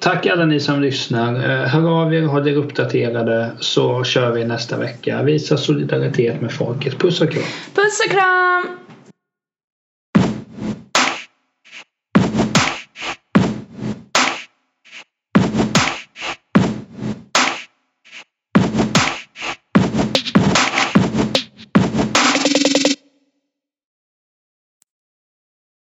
Tack alla ni som lyssnar. Eh, hör av er, håll er uppdaterade så kör vi nästa vecka. Visa solidaritet med folket. Puss och kram. Puss och kram.